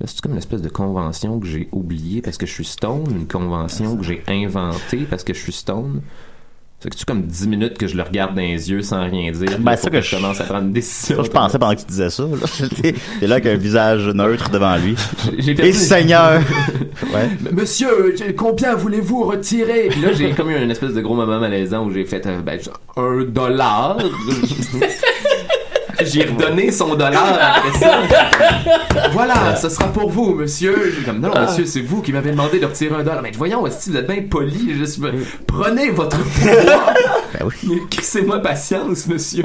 I: Là, c'est comme une espèce de convention que j'ai oubliée parce que je suis stone, une convention que j'ai inventée parce que je suis stone? C'est que tu comme 10 minutes que je le regarde dans les yeux sans rien dire.
F: Ben,
I: pour
F: que
I: que
F: je-
I: commence à prendre une décision.
F: Ça, je pensais pendant que tu disais ça. là. T'es là avec un visage neutre devant lui. Et Seigneur! ouais.
I: Monsieur, combien voulez-vous retirer? Puis là, j'ai comme eu une espèce de gros moment malaisant où j'ai fait euh, ben, un dollar. j'ai redonné son dollar après ça. voilà, ce sera pour vous, monsieur. J'ai comme, non, monsieur, c'est vous qui m'avez demandé de retirer un dollar. Mais voyons, si vous êtes bien poli, je suis... prenez votre pouvoir.
F: Ben oui.
I: Crissez-moi patience, monsieur.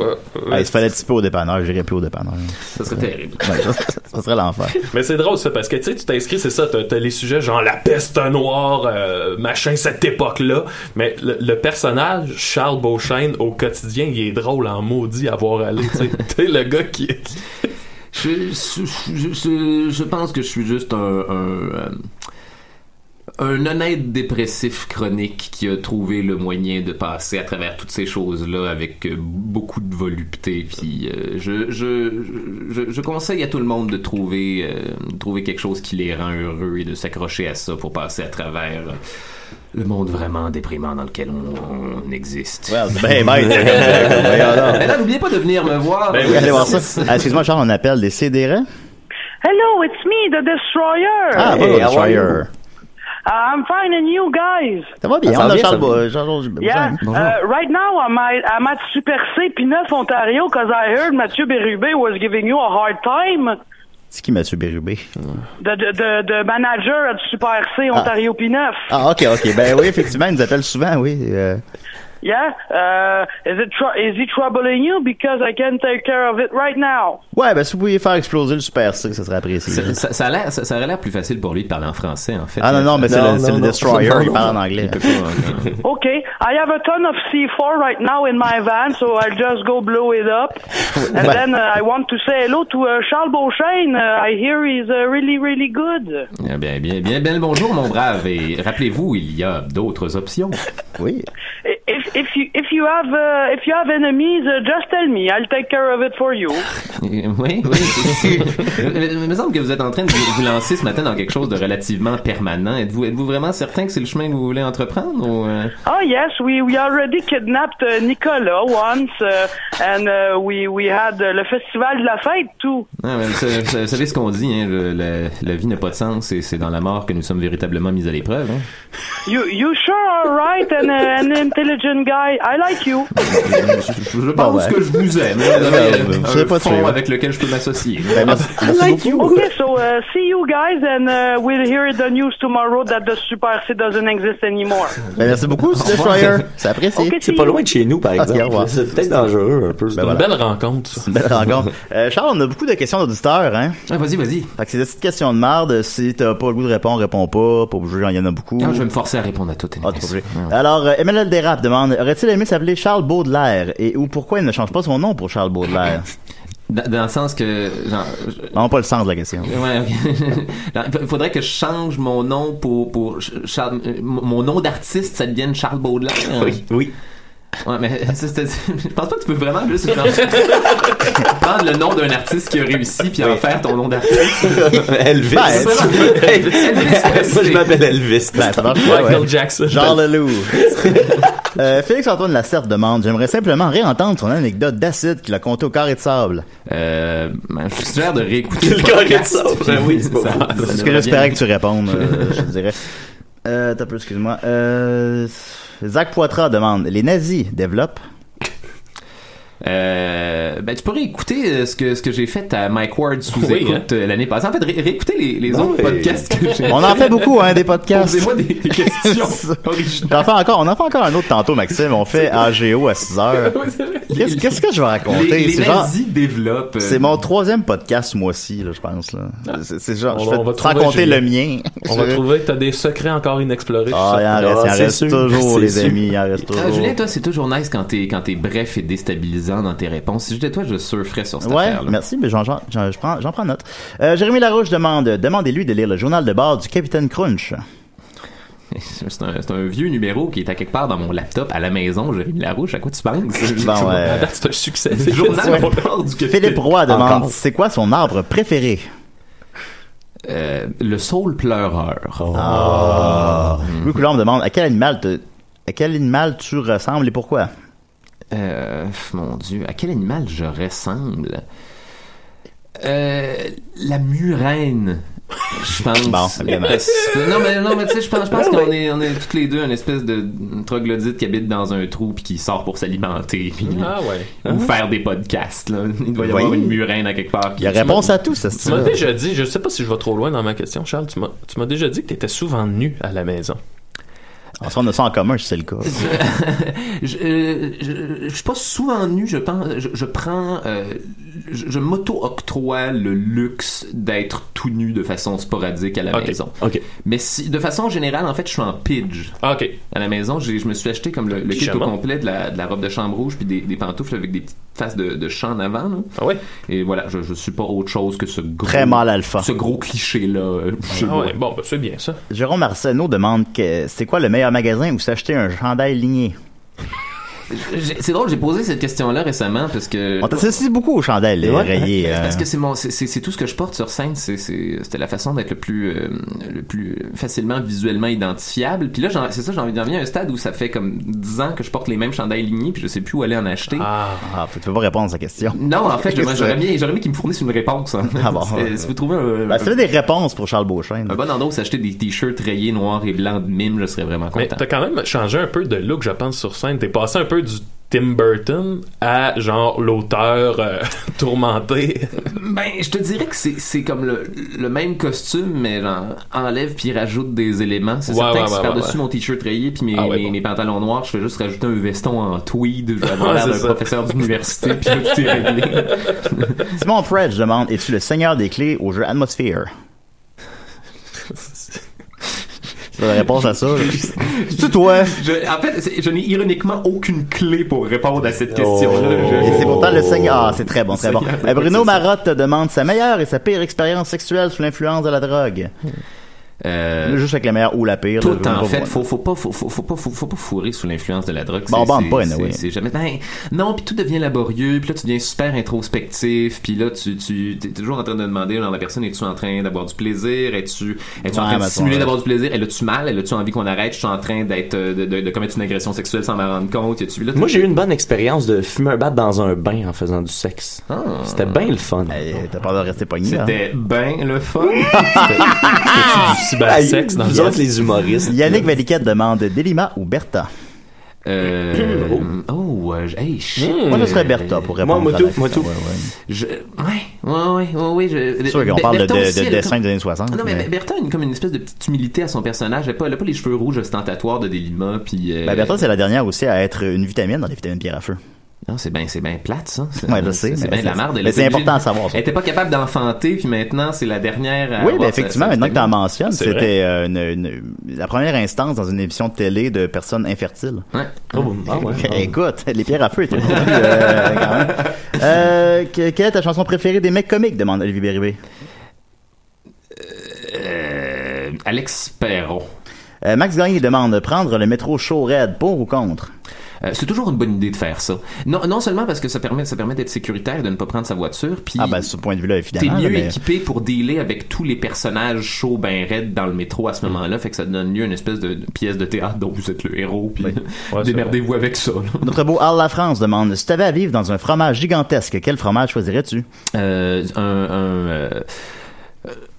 F: Ah, il se fallait typer au dépanneur, j'irais plus au dépanneur.
I: Ça serait terrible.
F: Ouais, ça, ça serait l'enfer.
G: Mais c'est drôle ça parce que tu sais tu t'inscris c'est ça t'as les sujets genre la peste noire euh, machin cette époque là mais le, le personnage Charles Beauchesne au quotidien il est drôle en maudit à voir aller tu sais Le gars qui
I: Je, je, je- pense que je suis juste un, un, euh, un honnête dépressif chronique qui a trouvé le moyen de passer à travers toutes ces choses-là avec euh, beaucoup de volupté. Puis euh, je, je, je, je conseille à tout le monde de trouver, trouver quelque chose qui les rend heureux et de s'accrocher à ça pour passer à travers le monde vraiment déprimant dans lequel on, on existe.
F: Well, ben, ben.
I: Mais là, n'oubliez pas de venir me voir.
F: Ben oui, allez voir ça. Ah, Excuse-moi, Charles, on appelle des CDR.
M: Hello, it's me, the Destroyer.
F: Ah, Hey, how are Destroyer.
M: Uh, I'm fine, and you guys?
F: Ça va bien, Ça va on a bien, Charles ça Charles
M: Yeah.
F: Bonjour.
M: Uh, right now, I'm at, I'm at Super C P9 Ontario because I heard Mathieu Berube was giving you a hard time.
F: C'est qui Mathieu Bérubé?
M: The, the, the manager at Super C Ontario P9.
F: Ah, ok, ok. Ben oui, effectivement, il nous appelle souvent, oui. Euh,
M: Yeah? Uh, is it tr- is he troubling you? Because I can take care of it right now?
F: Ouais, ben si vous pouviez faire exploser le Super C, ça serait apprécié.
I: Ça, a l'air, ça, ça aurait l'air plus facile pour lui de parler en français, en fait.
F: Ah non, non, mais c'est le. Destroyer, il parle en anglais.
M: Okay, I have a ton of C4 right now in my van, so I'll just go blow it up. And then uh, I want to say hello to uh, Charles Beauchesne. Uh, I hear he's uh, really, really good.
I: Eh Bien, bien, bien, bien le bonjour, mon brave. Et rappelez-vous, il y a d'autres options.
F: Oui.
M: If if you if you have uh, if you have enemies, uh, just tell me. I'll take care of it for you.
I: Oui, oui. Il me semble que vous êtes en train de vous lancer ce matin dans quelque chose de relativement permanent. Êtes-vous, êtes-vous vraiment certain que c'est le chemin que vous voulez entreprendre ou, euh?
M: Oh yes, we we already kidnapped uh, Nicolas once, uh, and uh, we we had uh, le festival de la fête too.
I: Ah, mais vous, savez, vous savez ce qu'on dit, hein, le- la, la vie n'a pas de sens et c'est dans la mort que nous sommes véritablement mis à l'épreuve. Hein.
M: You you sure are right and uh, an intelligent guy. I like you.
I: Je, je pense
F: Bon, ben.
I: que je vous aime. Un
F: je sais pas
I: fond
F: ouais.
I: avec lequel je peux m'associer.
F: Ben, merci, merci beaucoup.
M: Okay, so uh, see you guys, and uh, we'll hear the news tomorrow that the Super C doesn't exist anymore.
F: Ben, merci beaucoup. Destroyer. C'est apprécié.
M: Ok,
H: C'est pas loin de chez nous, par exemple.
F: revoir.
H: c'est peut-être dangereux un peu.
F: Ben,
G: une belle rencontre
F: Une belle rencontre. Euh, Charles, on a beaucoup de questions d'auditeurs, hein?
I: Ah, vas-y, vas-y.
F: Fait que c'est des petites questions de marde. Si t'as pas le goût de répondre, réponds pas. Pas obligé, il y en a beaucoup.
I: Ah, je vais me forcer à répondre à toutes.
F: Ah. Alors, euh, MLL Dérap demande Aurait-il aimé s'appeler Charles Baudelaire? Et ou pourquoi il ne change pas son nom pour Charles Baudelaire?
I: Dans, dans le sens que, genre,
F: Non, pas le sens de la question.
I: Ouais, ok. Il faudrait que je change mon nom pour, pour Ch- Charles, euh, mon nom d'artiste, ça devienne Charles Baudelaire.
F: Oui, oui.
I: Ouais, mais ça, je pense pas que tu peux vraiment juste genre, prendre le nom d'un artiste qui a réussi puis en faire ton nom d'artiste.
H: Elvis.
F: Ben,
I: Elvis, Elvis
H: Moi, je m'appelle Elvis.
F: Ben, ça marche pas,
G: Michael
F: ouais.
G: Jackson.
F: Jean Leloup. Euh, Félix-Antoine Lacerte demande J'aimerais simplement réentendre son anecdote d'acide qu'il a conté au carré de sable.
I: Euh, ben, je suggère de réécouter
H: Le carré de sable, ben oui, c'est
F: ce que j'espérais que tu répondes, euh, je dirais. Euh, t'as peu, excuse-moi. Euh, Zach Poitras demande Les nazis développent.
I: Euh, ben, tu pourrais écouter euh, ce que, ce que j'ai fait à Mike Ward sous
G: Oui,
I: écoute euh, l'année passée. En fait, ré- réécouter les, les autres
H: Ouais.
I: podcasts que j'ai
F: On en fait beaucoup, hein, des podcasts.
I: Posez-moi des, des questions originales.
F: J'en fais encore, on en fait encore un autre tantôt, Maxime. On fait AGO à 6 heures. Qu'est-ce que je vais raconter?
I: Les,
F: genre-
I: développent. euh,
F: C'est mon troisième podcast ce mois-ci, là, je pense. Là. C'est- C'est genre,
G: On
F: je
G: va-
F: fais
G: on va Julien.
F: le mien.
G: On va trouver que t'as des secrets encore inexplorés.
F: Ah, il en reste, il en reste toujours, les
H: sûr.
F: amis. Il en reste toujours.
I: Ah, Julien, toi, c'est toujours nice quand t'es quand t'es bref et déstabilisant dans tes réponses. Si j'étais toi, je surferais sur cette
F: Ouais,
I: affaire-là.
F: merci, mais j'en, j'en, j'en- je prends, j'en prends note. Euh, Jérémy Larouche demande, demandez-lui de lire le journal de bord du Capitaine Crunch.
I: C'est un, c'est un vieux numéro qui est à quelque part dans mon laptop à la maison. Jérémy Larouche, à quoi tu penses?
F: Bon.
G: À date, c'est un succès.
I: Le journal de bord du.
F: Philippe Roy demande,
H: Encore.
F: c'est quoi son arbre préféré?
I: Euh, le saule pleureur.
F: Ah. Louis Coulomb demande, à quel animal te- à quel animal tu ressembles et pourquoi?
I: Euh, mon Dieu, à quel animal je ressemble? Euh, la murène. Je pense.
F: Bon,
I: non, mais, non, mais tu sais, je pense, je pense qu'on est, on est toutes les deux une espèce de troglodyte qui habite dans un trou puis qui sort pour s'alimenter puis
G: Ah ouais.
I: ou faire des podcasts. Là. Il doit y avoir
F: Oui.
I: une murène à quelque part.
F: Il y a réponse à tout, ça,
G: Tu m'as déjà dit, je sais pas si je vais trop loin dans ma question, Charles, tu m'as, tu m'as déjà dit que t'étais souvent nu à la maison.
F: En on a ça en commun, si c'est le cas.
I: je, euh, je, je suis pas souvent nu, je pense. Je, je prends. euh, je, je m'auto-octroie le luxe d'être tout nu de façon sporadique à la maison. Mais si, de façon générale, en fait, je suis en pidge.
G: Ah, ok.
I: À la maison, je me suis acheté comme le, le kit au complet de la, de la robe de chambre rouge puis des, des pantoufles avec des petites faces de, de chat en avant. là.
G: Ah ouais?
I: Et voilà, je, je suis pas autre chose que ce gros,
F: Très mal alpha.
I: ce gros cliché-là. euh,
G: Ah ouais, bon, ben, c'est bien ça.
F: Jérôme Arsenault demande que c'est quoi le meilleur magasin où s'acheter un chandail ligné?
I: C'est drôle, j'ai posé cette question-là récemment parce que.
F: On t'associe beaucoup au chandail là,
I: Ouais.
F: rayé. euh.
I: Parce que c'est mon, c'est- tout ce que je porte sur scène. C'est c'est- c'était la façon d'être le plus, euh, le plus facilement visuellement identifiable. Puis là, j'en- c'est ça, j'ai envie d'en venir à un stade où ça fait comme 10 ans que je porte les mêmes chandails lignés, puis je sais plus où aller en acheter.
G: Ah,
F: Ah, tu peux pas répondre à sa question.
I: Non, en fait, j'aurais bien, j'aurais bien qu'ils me fournissent une réponse. hein.
F: Ah bon,
I: si vous trouvez un,
F: Ben, c'est des réponses pour Charles Beauchesne.
I: un bon endroit où s'acheter des t-shirts rayés noirs et blancs de mime, je serais vraiment
G: mais
I: content.
G: t'as quand même changé un peu de look, je pense, sur scène. T'es passé un peu du Tim Burton à genre l'auteur euh, tourmenté.
I: Ben, je te dirais que c'est c'est comme le, le même costume, mais genre, enlève puis rajoute des éléments. C'est
G: Ouais,
I: certain
G: ouais,
I: que
G: ouais,
I: par-dessus
G: ouais.
I: mon t-shirt rayé puis mes,
G: Ah ouais,
I: mes,
G: bon.
I: mes pantalons noirs, je fais juste rajouter un veston en tweed. Je vais avoir l'air d'un professeur d'université puis là, tout est réglé.
F: Simon Fredge demande Es-tu le seigneur des clés au jeu Atmosphere? C'est la réponse à ça. C'est toi?
I: Je- en fait, je n'ai ironiquement aucune clé pour répondre à cette question-là.
F: Oh. Et c'est pourtant le seigneur. Ah, c'est très bon, très bon. Euh, Bruno. Marotte demande sa meilleure et sa pire expérience sexuelle sous l'influence de la drogue.
I: Euh,
F: Là, juste avec la meilleure ou la pire. là,
I: Tout
F: veux
I: en
F: pas
I: fait,
F: voir.
I: faut, faut pas, faut, faut, faut pas, faut, faut pas fourrer sous l'influence de la drogue.
F: Bon, on pas, anyway.
I: C'est jamais, ben, non, puis tout devient laborieux, puis là, tu deviens super introspectif, puis là, tu, tu, t'es toujours en train de demander, genre, la personne, es-tu en train d'avoir du plaisir? Es-tu, es-tu en
F: Ouais,
I: train de simuler d'avoir du plaisir? Elle a-tu mal? Elle a-tu envie qu'on arrête? Je suis en train d'être, euh, de, de, de commettre une agression sexuelle sans m'en rendre compte? Là,
H: Moi, j'ai eu une bonne expérience de fumer un bat dans un bain en faisant du sexe.
I: Ah.
H: C'était bien le fun.
F: Hey, T'as peur de rester pogné, hein?
I: C'était ben le fun.
G: cybersexe dans
H: Vous autres, les humoristes.
F: Yannick Valiquette demande Delima ou Bertha?
I: Euh, oh, euh, hey, shit.
F: Moi, je serais Bertha pour répondre.
H: Moi, moi
F: à
H: tout,
F: la
H: moi
F: question.
H: tout.
F: Ouais, ouais.
I: Je, ouais, ouais, ouais, ouais, ouais, je,
F: C'est sûr qu'on parle de, dessin des années 60.
I: Ah non, mais,
F: mais-
I: Bertha a une, comme une espèce de petite humilité à son personnage. Elle a pas, elle a pas les cheveux rouges ostentatoires de Delima, puis. euh,
F: Ben, Bertha, c'est la dernière aussi à être une vitamine dans les vitamines pierre à feu.
I: Non, c'est bien, c'est bien plate, ça. C'est,
F: Ouais, je sais,
I: c'est
F: mais
I: bien de la. Elle
F: mais c'est important
I: de-
F: à savoir, ça.
I: Elle était pas capable d'enfanter, puis maintenant, c'est la dernière à
F: Oui, ben effectivement, maintenant que tu en mentionnes,
G: C'est
F: c'était euh, une, une- la première instance dans une émission de télé de personnes infertiles.
I: Ouais.
H: Oh, ah ouais.
F: Écoute, les pierres à feu étaient euh, quand même. Euh, que- quelle est ta chanson préférée des mecs comiques? demande Olivier Bérubé.
I: Euh, Alex Perron.
F: Euh, Max Gagné demande prendre le métro chaud raide, pour ou contre?
I: Euh, c'est toujours une bonne idée de faire ça. Non, non seulement parce que ça permet, ça permet d'être sécuritaire et de ne pas prendre sa voiture, puis
F: Ah ben, ce point de vue-là,
I: t'es
F: évidemment.
I: mieux
F: là, mais-
I: équipé pour dealer avec tous les personnages chauds ben raides dans le métro à ce moment-là, fait que ça donne lieu à une espèce de, de pièce de théâtre dont vous êtes le héros, puis démerdez-vous avec ça. là.
F: Notre beau Al La France demande si t'avais à vivre dans un fromage gigantesque, quel fromage choisirais-tu?
I: Euh, un, un, euh,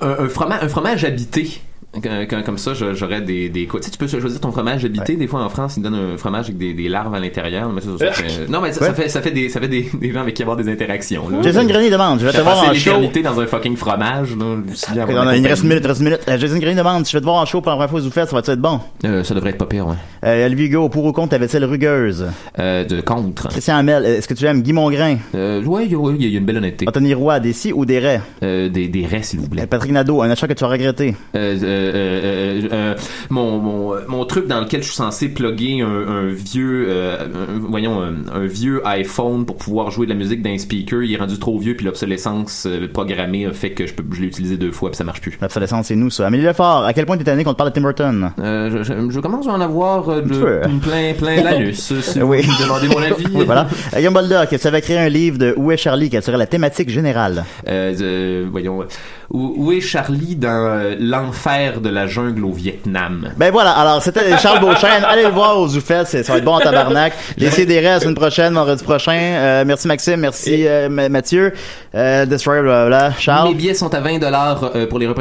I: un, un fromage, un fromage habité. Comme- Comme ça, j'aurais des, des quoi. Tu sais, tu peux choisir ton fromage habité. Des fois, en France, ils donnent un fromage avec des, des larves à l'intérieur. Mais ça, ça fait- non, mais ça, fait, ça fait des, ça fait des, des gens avec qui avoir des interactions. là.
F: Jason Grenier demande, je vais te voir en show.
I: dans un fucking fromage. Là,
F: On a- reste une minute, il reste une minute. Euh, Jason Grenier demande je vais te voir en show pour la première fois aux Zoufest, ça va-tu être bon?
I: Euh, ça devrait être pas pire, ouais.
F: Euh, Olivier Hugo, pour ou contre la vaisselle rugueuse?
I: Euh, de contre.
F: Christian Hamel, est-ce que tu aimes Guy Mongrain?
I: Euh, ouais, ouais, il y, a- il y a une belle honnêteté.
F: Anthony Roy, des si ou des raies?
I: Euh, des, des raies, s'il vous plaît.
F: Euh, Patrick Nadeau, un achat que tu vas regretter?
I: Euh, euh, euh, euh, mon, mon, mon truc dans lequel je suis censé plugger un, un vieux un- voyons un, un vieux iPhone pour pouvoir jouer de la musique d'un speaker il est rendu trop vieux puis l'obsolescence programmée a fait que je, peux, je l'ai utilisé deux fois puis ça marche plus
F: L'obsolescence, c'est nous, ça. Amélie Lefort, à quel point t'es tanné qu'on te parle de Tim Burton?
I: je, je- je commence à en avoir de, plein plein l'anus si
F: Oui.
I: vous me demandez mon avis
F: Oui, voilà. Guillaume Boldoc, tu avais créé un livre de Où est Charlie? Quelle serait la thématique générale?
I: Euh, euh, voyons où, où est Charlie dans euh, l'enfer de la jungle au Vietnam?
F: Ben voilà, alors c'était Charles Beauchesne. Allez le voir aux Zoufest, ça va être bon en tabarnak. Laissez des restes la semaine prochaine, vendredi prochain. Euh, merci Maxime, merci euh, Ma- Mathieu. Euh, Destroyer, blablabla. Charles?
I: mes billets sont à 20 dollars pour les représentants